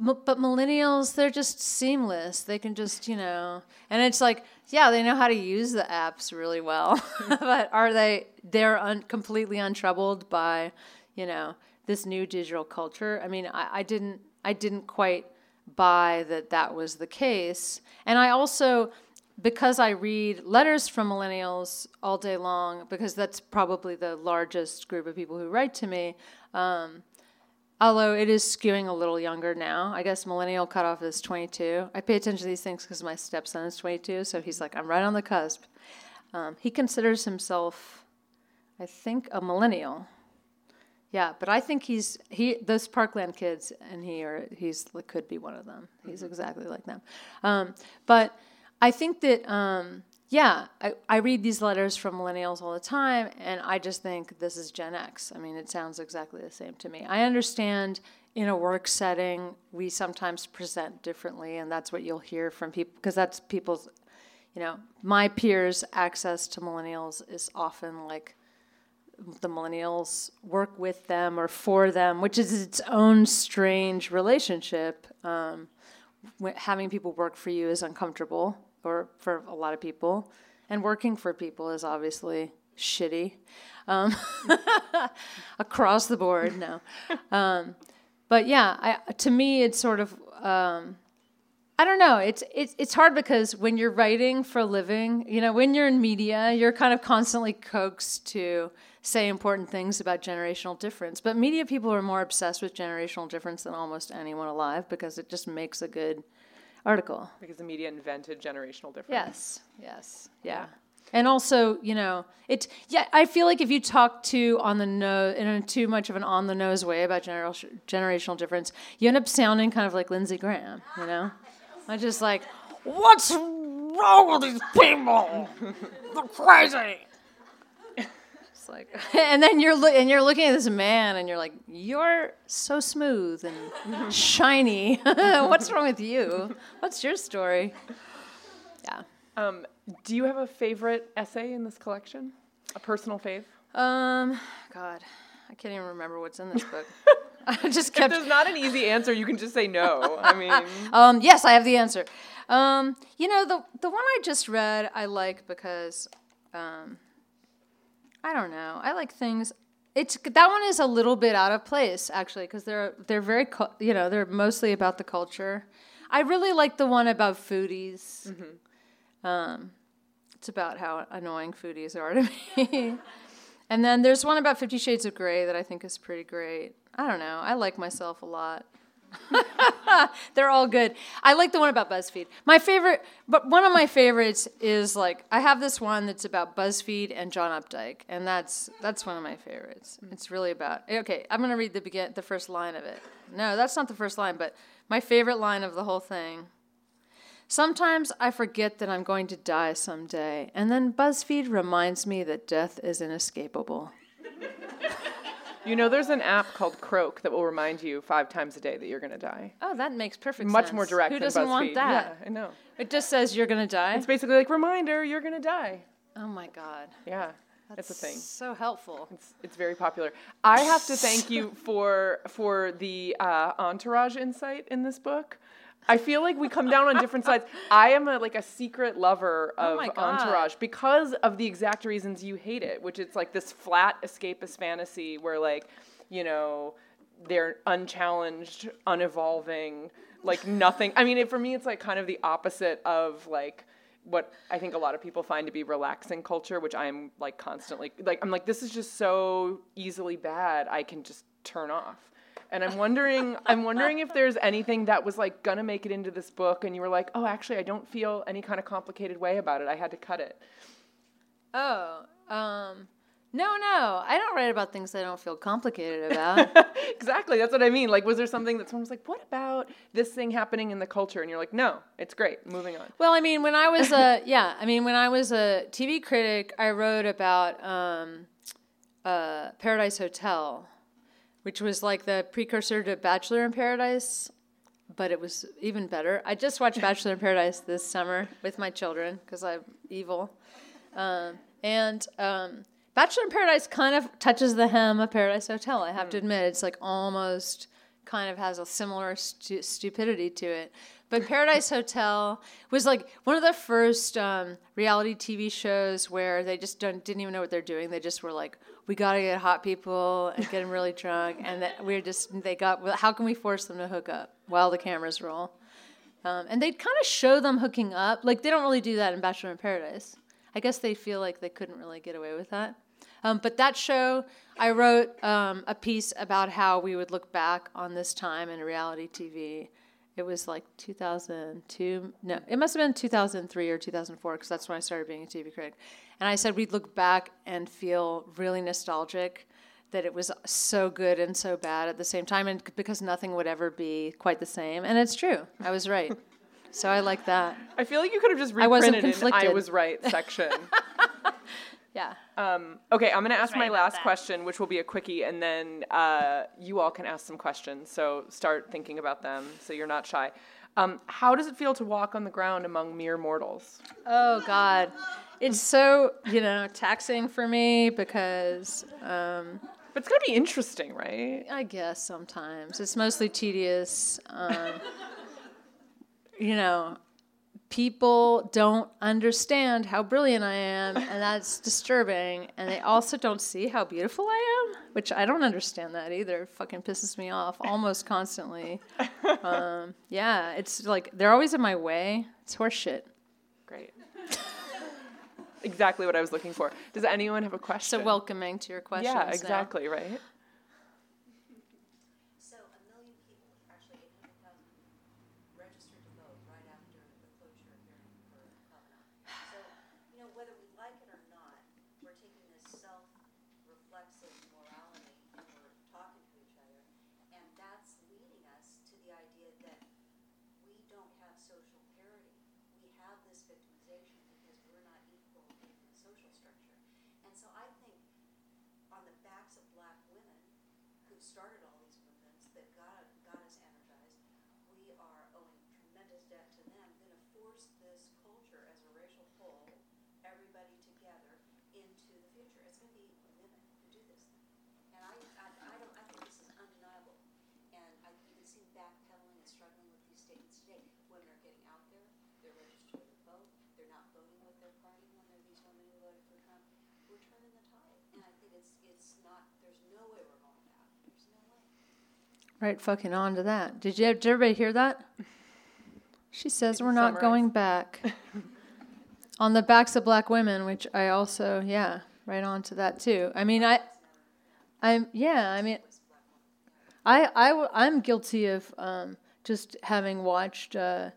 But millennials, they're just seamless. They can just, you know, and it's like, yeah, they know how to use the apps really well. [laughs] but are they? They're un- completely untroubled by, you know, this new digital culture. I mean, I, I didn't, I didn't quite buy that that was the case. And I also, because I read letters from millennials all day long, because that's probably the largest group of people who write to me. Um, although it is skewing a little younger now. I guess millennial cutoff is 22. I pay attention to these things because my stepson is 22, so he's like, I'm right on the cusp. Um, he considers himself, I think, a millennial. Yeah, but I think he's he those Parkland kids and he are he's like, could be one of them. He's exactly like them. Um, but I think that um, yeah, I, I read these letters from millennials all the time, and I just think this is Gen X. I mean, it sounds exactly the same to me. I understand in a work setting we sometimes present differently, and that's what you'll hear from people because that's people's, you know, my peers' access to millennials is often like the millennials work with them or for them, which is its own strange relationship. Um, having people work for you is uncomfortable, or for a lot of people, and working for people is obviously shitty um, [laughs] across the board. No, um, but yeah, I, to me, it's sort of. Um, I don't know. It's it's it's hard because when you're writing for a living, you know, when you're in media, you're kind of constantly coaxed to say important things about generational difference. But media people are more obsessed with generational difference than almost anyone alive because it just makes a good article. Because the media invented generational difference. Yes. Yes. Yeah. And also, you know, it. Yeah, I feel like if you talk too on the nose in a too much of an on the nose way about gener- generational difference, you end up sounding kind of like Lindsey Graham. You know. I just like, what's wrong with these people? They're crazy. It's like, [laughs] and then you're lo- and you're looking at this man, and you're like, you're so smooth and [laughs] shiny. [laughs] what's wrong with you? What's your story? Yeah. Um, do you have a favorite essay in this collection? A personal fave? Um, God, I can't even remember what's in this book. I just If kept. there's not an easy answer, you can just say no. I mean, Um, yes, I have the answer. Um, you know, the the one I just read, I like because, um, I don't know, I like things. It's that one is a little bit out of place actually because they're they're very you know they're mostly about the culture. I really like the one about foodies. Um, it's about how annoying foodies are to me. [laughs] and then there's one about Fifty Shades of Grey that I think is pretty great. I don't know. I like myself a lot. [laughs] They're all good. I like the one about BuzzFeed. My favorite, but one of my favorites is like I have this one that's about BuzzFeed and John Updike, and that's that's one of my favorites. It's really about okay. I'm gonna read the begin the first line of it. No, that's not the first line, but my favorite line of the whole thing. Sometimes I forget that I'm going to die someday, and then BuzzFeed reminds me that death is inescapable. [laughs] you know, there's an app called Croak that will remind you five times a day that you're going to die. Oh, that makes perfect sense. Much sense. more direct Who than doesn't BuzzFeed. want that? Yeah, I know. It just says you're gonna die. It's basically like reminder, you're going to die. oh my god, Yeah, that's a thing. So helpful. It's, it's very popular. I have to thank you for for the uh, entourage insight in this book. I feel like we come down on different sides. I am a, like a secret lover Oh of God. Entourage because of the exact reasons you hate it, which it's like this flat escapist fantasy where like, you know, they're unchallenged, unevolving, like nothing. I mean, it, for me, it's like kind of the opposite of like what I think a lot of people find to be relaxing culture, which I'm like constantly like I'm like this is just so easily bad. I can just turn off. And I'm wondering I'm wondering if there's anything that was like gonna make it into this book and you were like, "Oh, actually I don't feel any kind of complicated way about it. I had to cut it." Oh, um, no, no, I don't write about things I don't feel complicated [laughs] about. exactly. That's what I mean. Like was there something that someone was like, "What about this thing happening in the culture?" and you're like, "No, it's great. Moving on." well, I mean, when I was a [laughs] yeah, I mean, when I was a TV critic, I wrote about um, uh, Paradise Hotel, which was like the precursor to Bachelor in Paradise, but it was even better. I just watched [laughs] Bachelor in Paradise this summer with my children because I'm evil. Um, and um, Bachelor in Paradise kind of touches the hem of Paradise Hotel. I have to admit, it's like almost kind of has a similar stu- stupidity to it. But Paradise [laughs] Hotel was like one of the first um, reality TV shows where they just don't, didn't even know what they're doing. They just were like, we got to get hot people and get them really [laughs] drunk. And that we're just, they got, well, how can we force them to hook up while the cameras roll? Um, and they'd kind of show them hooking up. Like, they don't really do that in Bachelor in Paradise. I guess they feel like they couldn't really get away with that. Um, but that show, I wrote um, a piece about how we would look back on this time in reality TV. It was like 2002. No, it must have been 2003 or 2004 because that's when I started being a TV critic. And I said we'd look back and feel really nostalgic that it was so good and so bad at the same time, and because nothing would ever be quite the same. And it's true. I was right. [laughs] so I like that. I feel like you could have just I wasn't reprinted an I was right section. [laughs] Yeah. Um, okay, I'm going to ask my last that. question, which will be a quickie, and then uh, you all can ask some questions. So start thinking about them so you're not shy. Um, how does it feel to walk on the ground among mere mortals? Oh God, it's so you know taxing for me because um, But it's going to be interesting, right? I guess sometimes it's mostly tedious. Um, you know, people don't understand how brilliant I am, and that's [laughs] disturbing. And they also don't see how beautiful I am, which I don't understand that either. It fucking pisses me off almost constantly. Um, yeah, it's like they're always in my way. It's horseshit. Great. [laughs] exactly what I was looking for. Does anyone have a question? So welcoming to your questions. Yeah, now. exactly, right? So a million people, actually eight hundred thousand, registered to vote right after the cloture hearing for Kavanaugh. So, you know, whether we like it or not, we're taking this self-reflexive morality and we're talking to each other. And that's leading us to the idea that we don't have social parity. We have this victimization because we're not equal in the social structure. And so I think on the backs of black women who started all these movements that got, got us energized, we are owing tremendous debt to them, gonna force this culture as a racial whole, everybody together, into the future. It's gonna be women who do this thing. And I, I, I don't, I think this is undeniable. And I, you can see backpedaling and struggling with these statements today. Women are getting out there, they're registered to vote, they're not voting with their party when they're these women who voted for Trump. We're turning the tide, and I think it's, it's not, there's no way we're going back. There's no way. Right, fucking on to that. Did you? Did everybody hear that? She says we're not summarize? going back. [laughs] on the backs of black women, which I also, yeah, right on to that too. I mean, I, I'm, yeah, I mean, I, I, I'm guilty of um, just having watched uh,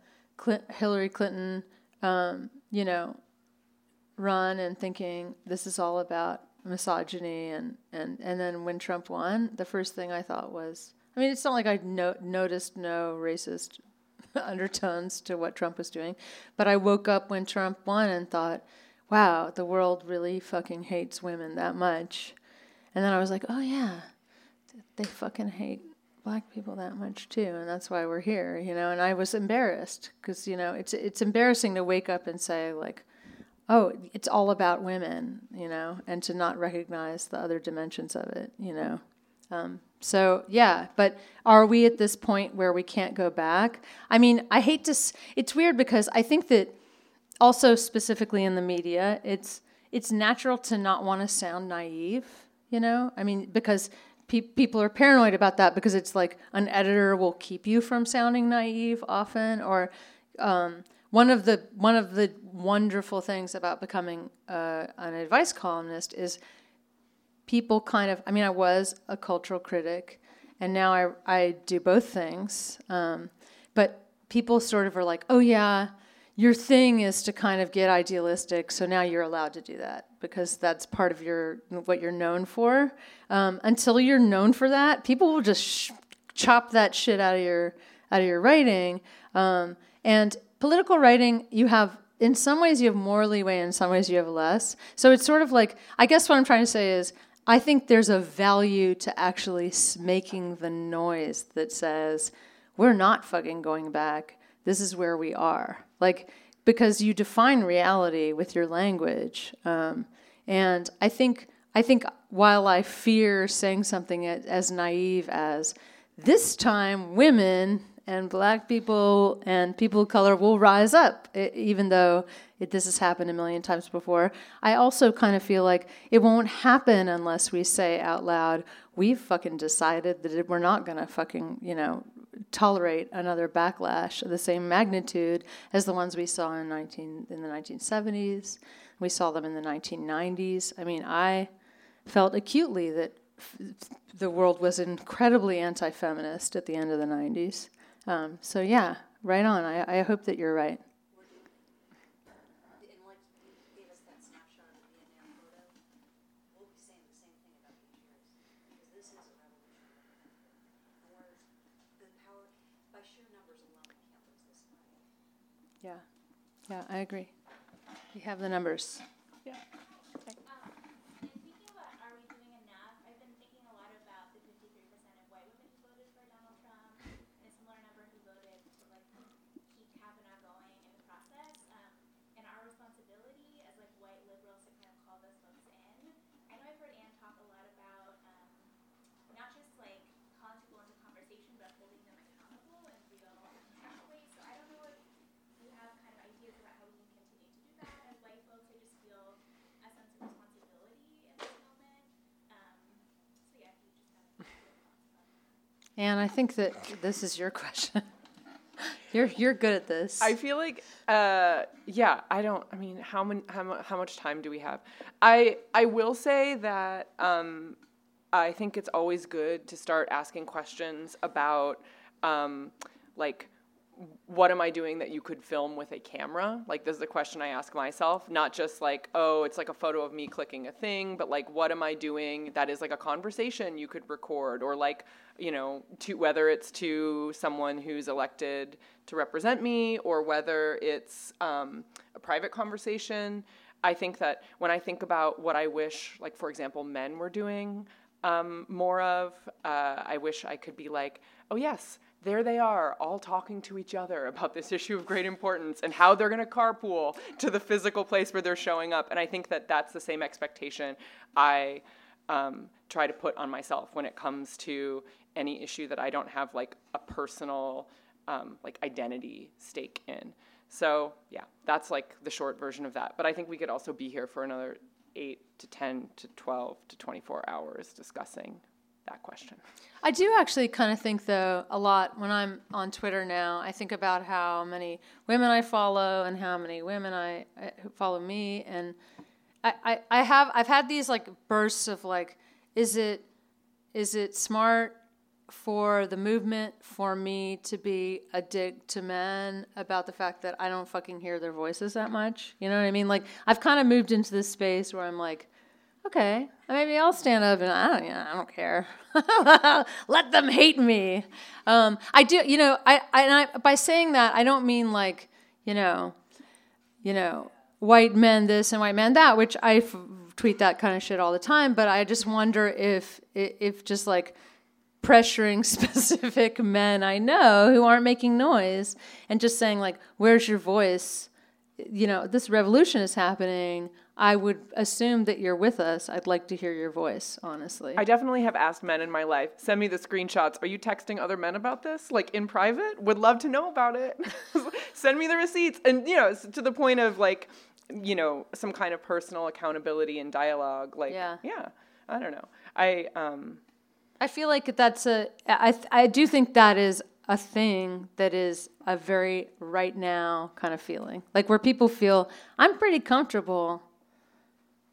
Hillary Clinton, um, you know, run and thinking this is all about misogyny and, and, and then when Trump won, the first thing I thought was, I mean, it's not like I no- noticed no racist [laughs] undertones to what Trump was doing, but I woke up when Trump won and thought, wow, the world really fucking hates women that much. And then I was like, oh yeah, they fucking hate black people that much too, and that's why we're here, you know. And I was embarrassed because you know it's it's embarrassing to wake up and say like, oh, it's all about women, you know, and to not recognize the other dimensions of it, you know. Um, so yeah, but are we at this point where we can't go back? I mean, I hate to. S- it's weird because I think that also specifically in the media, it's it's natural to not want to sound naive. You know, I mean, because pe- people are paranoid about that because it's like an editor will keep you from sounding naive often, or um, one of the one of the wonderful things about becoming uh, an advice columnist is people kind of. I mean, I was a cultural critic, and now I I do both things. Um, but people sort of are like, oh yeah, your thing is to kind of get idealistic, so now you're allowed to do that because that's part of your what you're known for. Um, until you're known for that, people will just sh- chop that shit out of your out of your writing. Um, and political writing, you have in some ways you have more leeway, in some ways you have less. So it's sort of like I guess what I'm trying to say is I think there's a value to actually making the noise that says we're not fucking going back. This is where we are. Like because you define reality with your language. Um, and I think I think while I fear saying something as naive as this time women and black people and people of color will rise up, even though it, this has happened a million times before. I also kind of feel like it won't happen unless we say out loud, we've fucking decided that we're not to fucking, you know, tolerate another backlash of the same magnitude as the ones we saw in 19 in the 1970s. We saw them in the 1990s. I mean, I felt acutely that f- the world was incredibly anti-feminist at the end of the 90s. Um, so yeah, right on. I, I hope that you're right. And like you gave us that snapshot of the Vietnam photo, we'll be saying the same thing about these years. Because this is a revolution. And we're, the power, by sheer numbers alone, we can't lose this fight. Yeah, yeah, I agree. We have the numbers. In thinking about are we doing enough, I've been thinking a lot about the 53% of white women who voted for Donald Trump and a similar number who voted to like keep Kavanaugh going in the process, um, and our responsibility as like white liberals to kind of call those folks in. I know I've heard Anne talk a lot about um, not just like calling people into conversation, but holding them accountable in real ways. So I don't know if And I think that this is your [laughs] question. you're you're good at this. I feel like, uh, yeah, I don't. I mean, how many, how, how much time do we have? I I will say that um, I think it's always good to start asking questions about, um, like, what am I doing that you could film with a camera? Like, this is a question I ask myself, not just like, oh, it's like a photo of me clicking a thing, but like, what am I doing that is like a conversation you could record, or like, you know, to whether it's to someone who's elected to represent me, or whether it's um, a private conversation. I think that when I think about what I wish, like for example, men were doing um, more of, uh, I wish I could be like, oh yes, there they are, all talking to each other about this issue of great importance and how they're going to carpool to the physical place where they're showing up. And I think that that's the same expectation I um, try to put on myself when it comes to any issue that I don't have like a personal um, like identity stake in. So yeah, that's like the short version of that. But I think we could also be here for another eight to ten to twelve to twenty-four hours discussing that question. I do actually kind of think, though, a lot when I'm on Twitter now. I think about how many women I follow and how many women I, I who follow me, and I, I, I have I've had these like bursts of like, is it is it smart for the movement for me to be a dick to men about the fact that I don't fucking hear their voices that much? You know what I mean? Like I've kind of moved into this space where I'm like okay, maybe I'll stand up and I don't, you know, I don't care. [laughs] Let them hate me. Um, I do, you know, I, I, and I, by saying that, I don't mean like, you know, you know, white men this and white men that, which I f- tweet that kind of shit all the time. But I just wonder if, if just like pressuring [laughs] specific men I know who aren't making noise and just saying like, "Where's your voice?" You know, this revolution is happening. I would assume that you're with us. I'd like to hear your voice, honestly. I definitely have asked men in my life, send me the screenshots. Are you texting other men about this? Like in private? Would love to know about it. [laughs] send me the receipts. And, you know, to the point of like, you know, some kind of personal accountability and dialogue. Like, Yeah. yeah, I don't know. I, um, I feel like that's a. I I do think that is a thing that is a very right now kind of feeling, like where people feel I'm pretty comfortable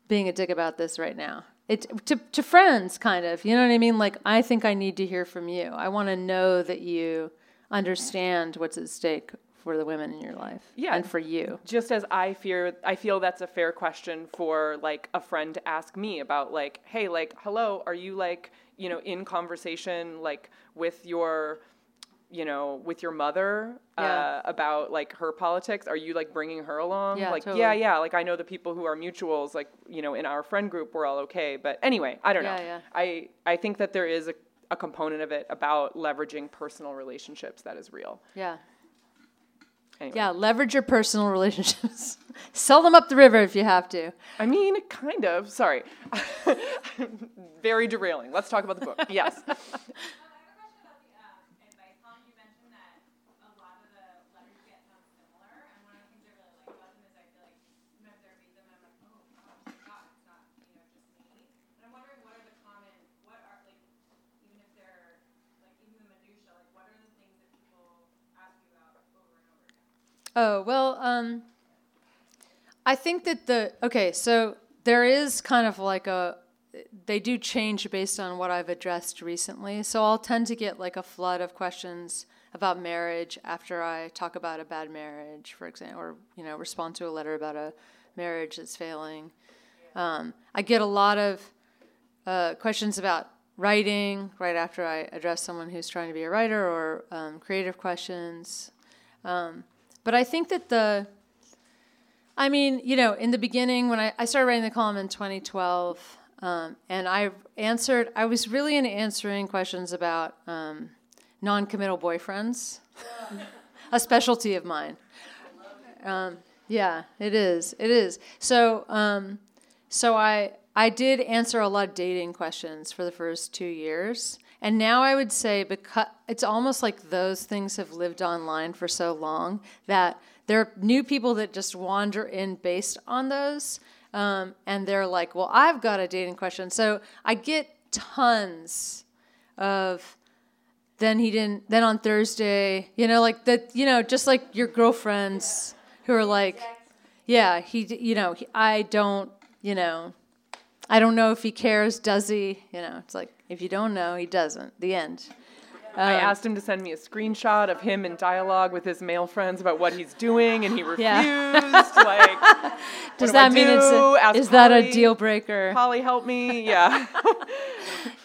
being a dick about this right now. It to to friends, kind of. You know what I mean? Like I think I need to hear from you. I want to know that you understand what's at stake for the women in your life. Yeah. and for you. just as I fear, I feel that's a fair question for like a friend to ask me about like, hey, like, hello, are you like, you know, in conversation like with your, you know, with your mother uh, about like her politics? Are you like bringing her along? Yeah, like, yeah, yeah. Like I know the people who are mutuals, like you know, in our friend group, we're all okay. But anyway, I don't Yeah, know. yeah. I I think that there is a, a component of it about leveraging personal relationships that is real. Yeah. Anyway. Yeah, leverage your personal relationships. [laughs] Sell them up the river if you have to. I mean, kind of. Sorry. [laughs] Very derailing. Let's talk about the book. Yes. [laughs] I have a question about the um, advice column. You mentioned that a lot of the letters get sound similar, and one of the things I really like about them is I feel like sometimes I read them and I'm like, oh, oh my god, it's not you know just me. And I'm wondering what are the common, what are like, even if they're like even the minutia, like what are the things that people ask you about over and over again? Oh, well, um, I think that the, okay, so there is kind of like a, they do change based on what I've addressed recently. So I'll tend to get like a flood of questions about marriage after I talk about a bad marriage, for example, or, you know, respond to a letter about a marriage that's failing. Um, I get a lot of uh, questions about writing right after I address someone who's trying to be a writer or um, creative questions. Um, but I think that the, I mean, you know, in the beginning when I, I started writing the column in 2012, um, and I answered, I was really into answering questions about um, non committal boyfriends, [laughs] a specialty of mine. Um, yeah, it is. It is. So, um, so I I did answer a lot of dating questions for the first two years, and now I would say because it's almost like those things have lived online for so long that there are new people that just wander in based on those, um, and they're like, "Well, I've got a dating question." So I get tons of then he didn't. Then on Thursday, you know, like that. You know, just like your girlfriends who are like, yeah, he. You know, he, I don't. You know, I don't know if he cares. Does he? You know, it's like if you don't know, he doesn't. The end. I Um, asked him to send me a screenshot of him in dialogue with his male friends about what he's doing, and he refused. Yeah. [laughs] like, Does do I that mean it's a, Ask is that a deal breaker? Polly, help me. [laughs] Yeah.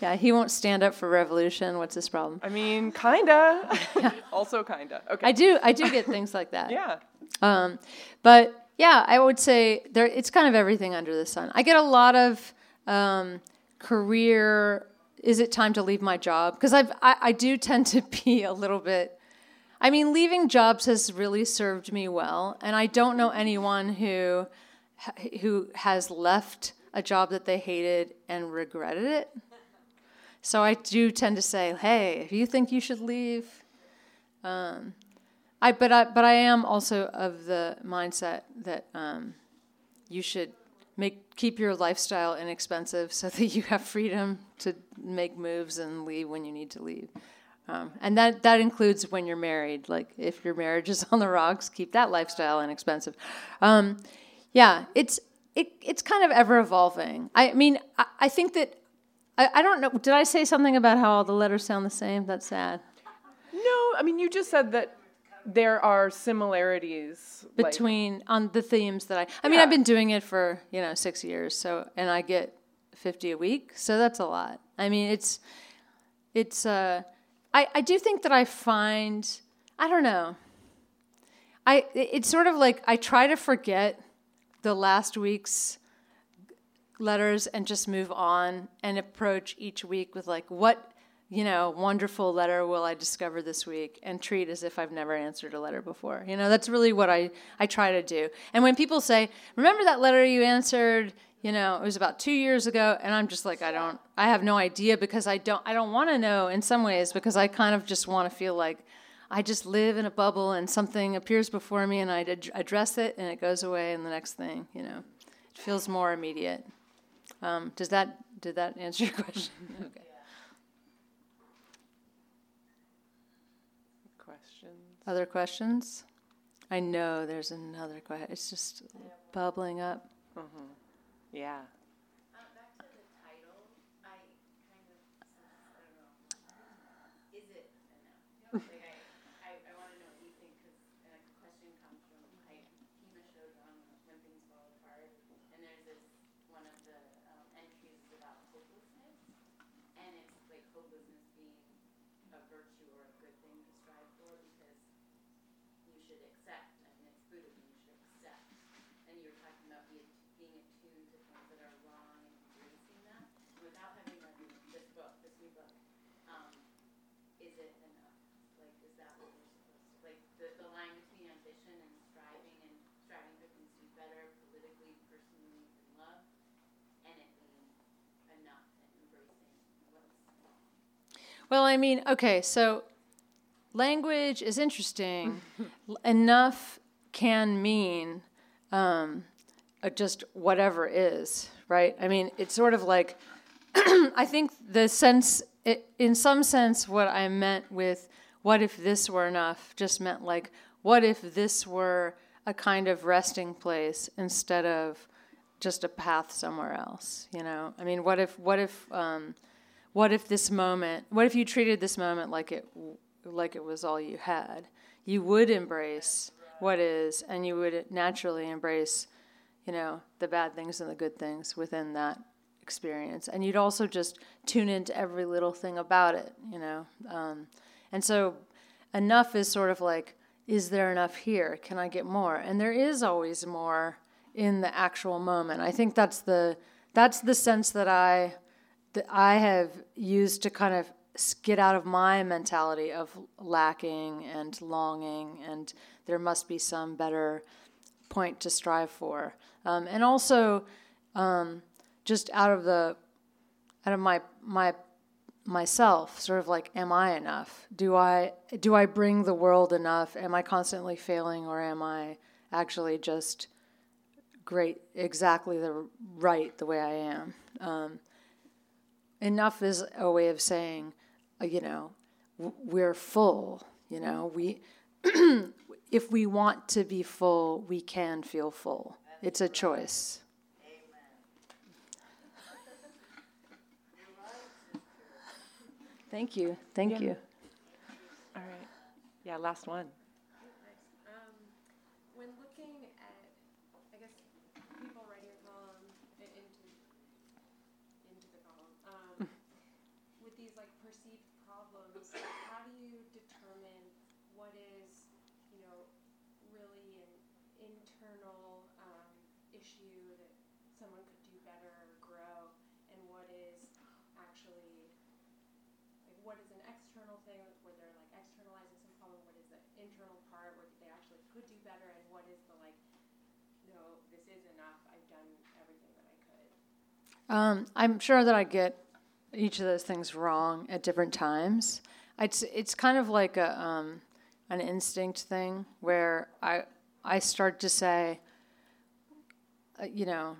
Yeah, he won't stand up for revolution. What's his problem? I mean, kinda. [laughs] also kinda. Okay. I do. I do get things like that. Yeah. Um, but yeah, I would say there. It's kind of everything under the sun. I get a lot of um, career. Is it time to leave my job? Because I've I, I do tend to [laughs] be a little bit. I mean, leaving jobs has really served me well, and I don't know anyone who who has left a job that they hated and regretted it. So I do tend to say, hey, if you think you should leave, um, I but I but I am also of the mindset that um, you should make keep your lifestyle inexpensive so [laughs] that you have freedom to make moves and leave when you need to leave. Um, and that that includes when you're married. Like if your marriage is on the rocks, keep that lifestyle inexpensive. Um, yeah, it's it, it's kind of ever evolving. I mean, I, I think that I, I don't know. Did I say something about how all the letters sound the same? That's sad. No, I mean, you just said that there are similarities like- between on the themes that I I mean I've been doing it for, you know, 6 years. So and I get 50 a week. So that's a lot. I mean, it's it's uh I I do think that I find I don't know. I it's sort of like I try to forget the last week's letters and just move on and approach each week with like what you know wonderful letter will i discover this week and treat as if i've never answered a letter before. You know that's really what i i try to do. And when people say remember that letter you answered you know it was about two years ago? And i'm just like i don't i have no idea because i don't i don't want to know in some ways because i kind of just want to feel like i just live in a bubble and something appears before me and i ad- address it and it goes away and the next thing you know. It feels more immediate. Um, does that did that answer your [laughs] question? Okay. questions. Other questions? I know there's another question. It's just bubbling up. Yeah. back to the title, I kind of, I don't know, is it enough? Like, I, I, I want to know what you think, because a question comes from, I, Pema Chödrön When Things Fall Apart, and there's this, one of the um, entries is about hopelessness, and it's like hopelessness being a virtue or a good thing to strive for, because you should accept, I mean, it's Buddhism, you should accept. And you were talking about being, being attuned to things that are wrong and embracing that. Without having read this book, this new book, um, is it enough? Like, is that what we're supposed to, like, the, the line between ambition and striving and striving to be better politically, personally, love, and it being enough and embracing what's Well, I mean, okay, so language is interesting. [laughs] Enough can mean um, uh, just whatever is, right? I mean, it's sort of like [clears throat] I think the sense, it, in some sense, what I meant with "what if this were enough" just meant like, what if this were a kind of resting place instead of just a path somewhere else? You know, I mean, what if, what if, um, what if this moment, what if you treated this moment like it, like it was all you had? You would embrace what is, and you would naturally embrace you know, the bad things and the good things within that experience. And you'd also just tune into every little thing about it, you know. Um, and so enough is sort of like, is there enough here? Can I get more? And there is always more in the actual moment. I think that's the that's the sense that I that I have used to kind of get out of my mentality of lacking and longing and there must be some better point to strive for, um, and also um, just out of the out of my my myself, sort of like, am I enough? Do I do I bring the world enough? Am I constantly failing, or am I actually just great, exactly the right the way I am? Um, enough is a way of saying, uh, you know, we're full. You know, we [clears throat] if we want to be full, we can feel full. It's a choice. [laughs] Thank you. Thank Yeah. you. All right. Yeah, last one. Um, when looking at, I guess, people writing a column i- into into the column, um, with these like perceived problems, how do you determine what is, you know, really an internal um, issue that someone could do better or grow, and what is actually like what is an external thing where they're like externalizing some problem? What is the internal part where they actually could do better? And what is the like, no, this is enough. I've done everything that I could. Um, I'm sure that I get each of those things wrong at different times. It's it's kind of like a um, an instinct thing where I I start to say, uh, you know,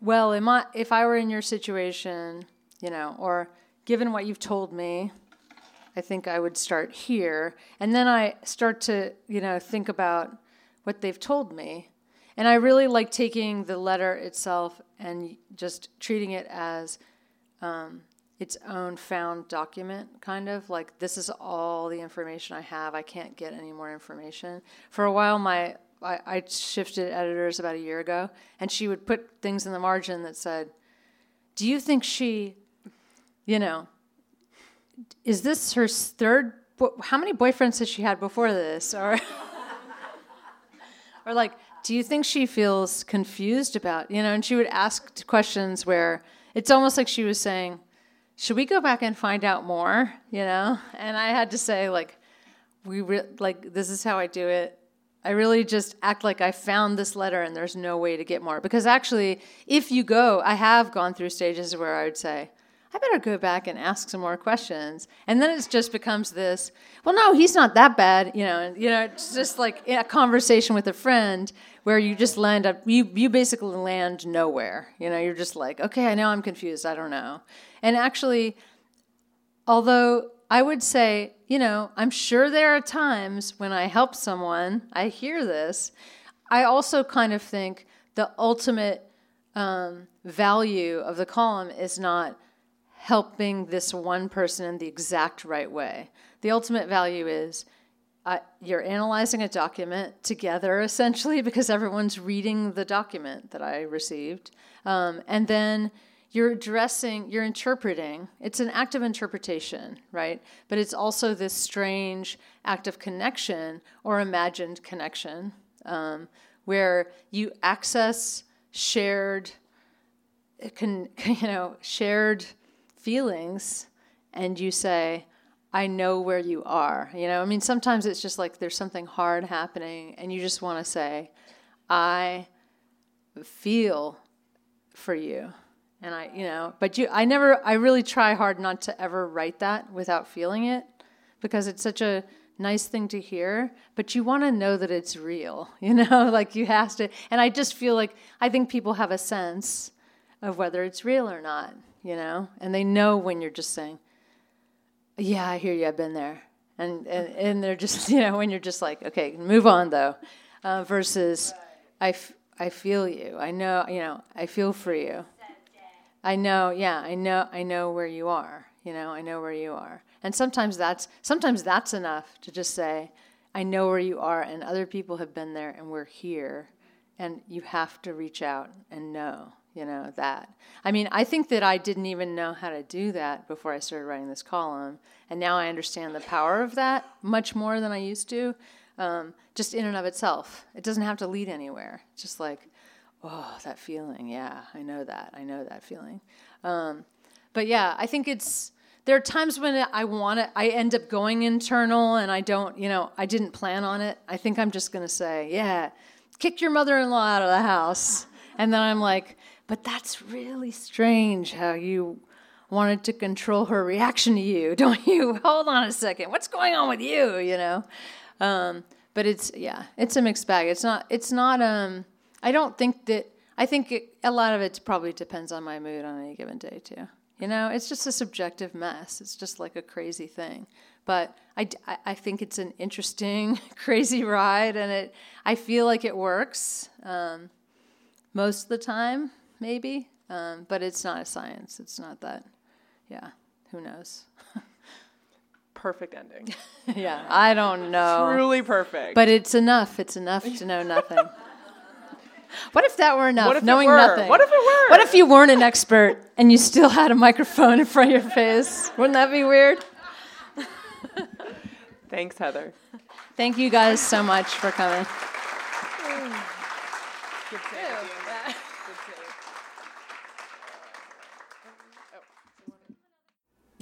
well, am I, if I were in your situation, you know, or given what you've told me, I think I would start here, and then I start to you know think about what they've told me. And I really like taking the letter itself and just treating it as um, its own found document, kind of like this is all the information I have. I can't get any more information. For a while, my I, I shifted editors about a year ago, and she would put things in the margin that said, "Do you think she, you know, is this her third? How many boyfriends has she had before this?" Or [laughs] or like do you think she feels confused about you know and she would ask questions where it's almost like she was saying should we go back and find out more? You know? And i had to say like we re- like this is how i do it. I really just act like i found this letter and there's no way to get more. Because actually if you go i have gone through stages where i would say I better go back and ask some more questions. And then it just becomes this, well, no, he's not that bad, you know, and, you know, it's just like a conversation with a friend where you just land up, you, you basically land nowhere. You know, you're just like, okay, I know I'm confused, I don't know. And actually, although I would say, you know, I'm sure there are times when I help someone, I hear this, I also kind of think the ultimate um, value of the column is not helping this one person in the exact right way. The ultimate value is uh, you're analyzing a document together, essentially, [laughs] because everyone's reading the document that I received. Um, and then you're addressing, you're interpreting. It's an act of interpretation, right? But it's also this strange act of connection or imagined connection um, where you access shared, can, [laughs] you know, shared feelings and you say, I know where you are. You know, I mean, sometimes it's just like there's something hard happening, and you just want to say, I feel for you. And I, you know, but you, I never, I really try hard not to ever write that without feeling it because it's such a nice thing to hear, but you want to know that it's real, [laughs] you know, [laughs] like you have to. And I just feel like I think people have a sense of whether it's real or not you know, and they know when you're just saying, "Yeah, I hear you. I've been there," and and, and they're just [laughs] you know when you're just like, "Okay, move on though," uh, versus, "I, f- I feel you. I know you know. I feel for you. I know. Yeah, I know. I know where you are. You know. I know where you are." And sometimes that's sometimes that's enough to just say, "I know where you are," and other people have been there, and we're here, and you have to reach out and know you know that. I mean i think that i didn't even know how to do that before i started writing this column and now i understand the power of that much more than i used to um, just in and of itself. It doesn't have to lead anywhere. Just like oh that feeling. Yeah i know that. I know that feeling. Um, but yeah i think it's there are times when i want to i end up going internal and i don't you know i didn't plan on it. I think i'm just going to say yeah kick your mother-in-law out of the house. And then i'm like but that's really strange how you wanted to control her reaction to you, [laughs] don't you? Hold on a second. What's going on with you, you know? Um, but it's yeah, it's a mixed bag. It's not it's not um I don't think that I think it, a lot of it probably depends on my mood on any given day too. You know, it's just a subjective mess. It's just like a crazy thing. But I, I think it's an interesting, [laughs] crazy ride, and it I feel like it works um, most of the time, maybe. Um, but it's not a science. It's not that. Yeah, who knows? [laughs] Perfect ending. [laughs] yeah, I don't know. Truly perfect. But it's enough. It's enough to know nothing. [laughs] what if that were enough? What if it knowing were? nothing. What if it were? What if you weren't an expert and you still had a microphone in front of your face? Wouldn't that be weird? Thanks, Heather. Thank you guys so much for coming.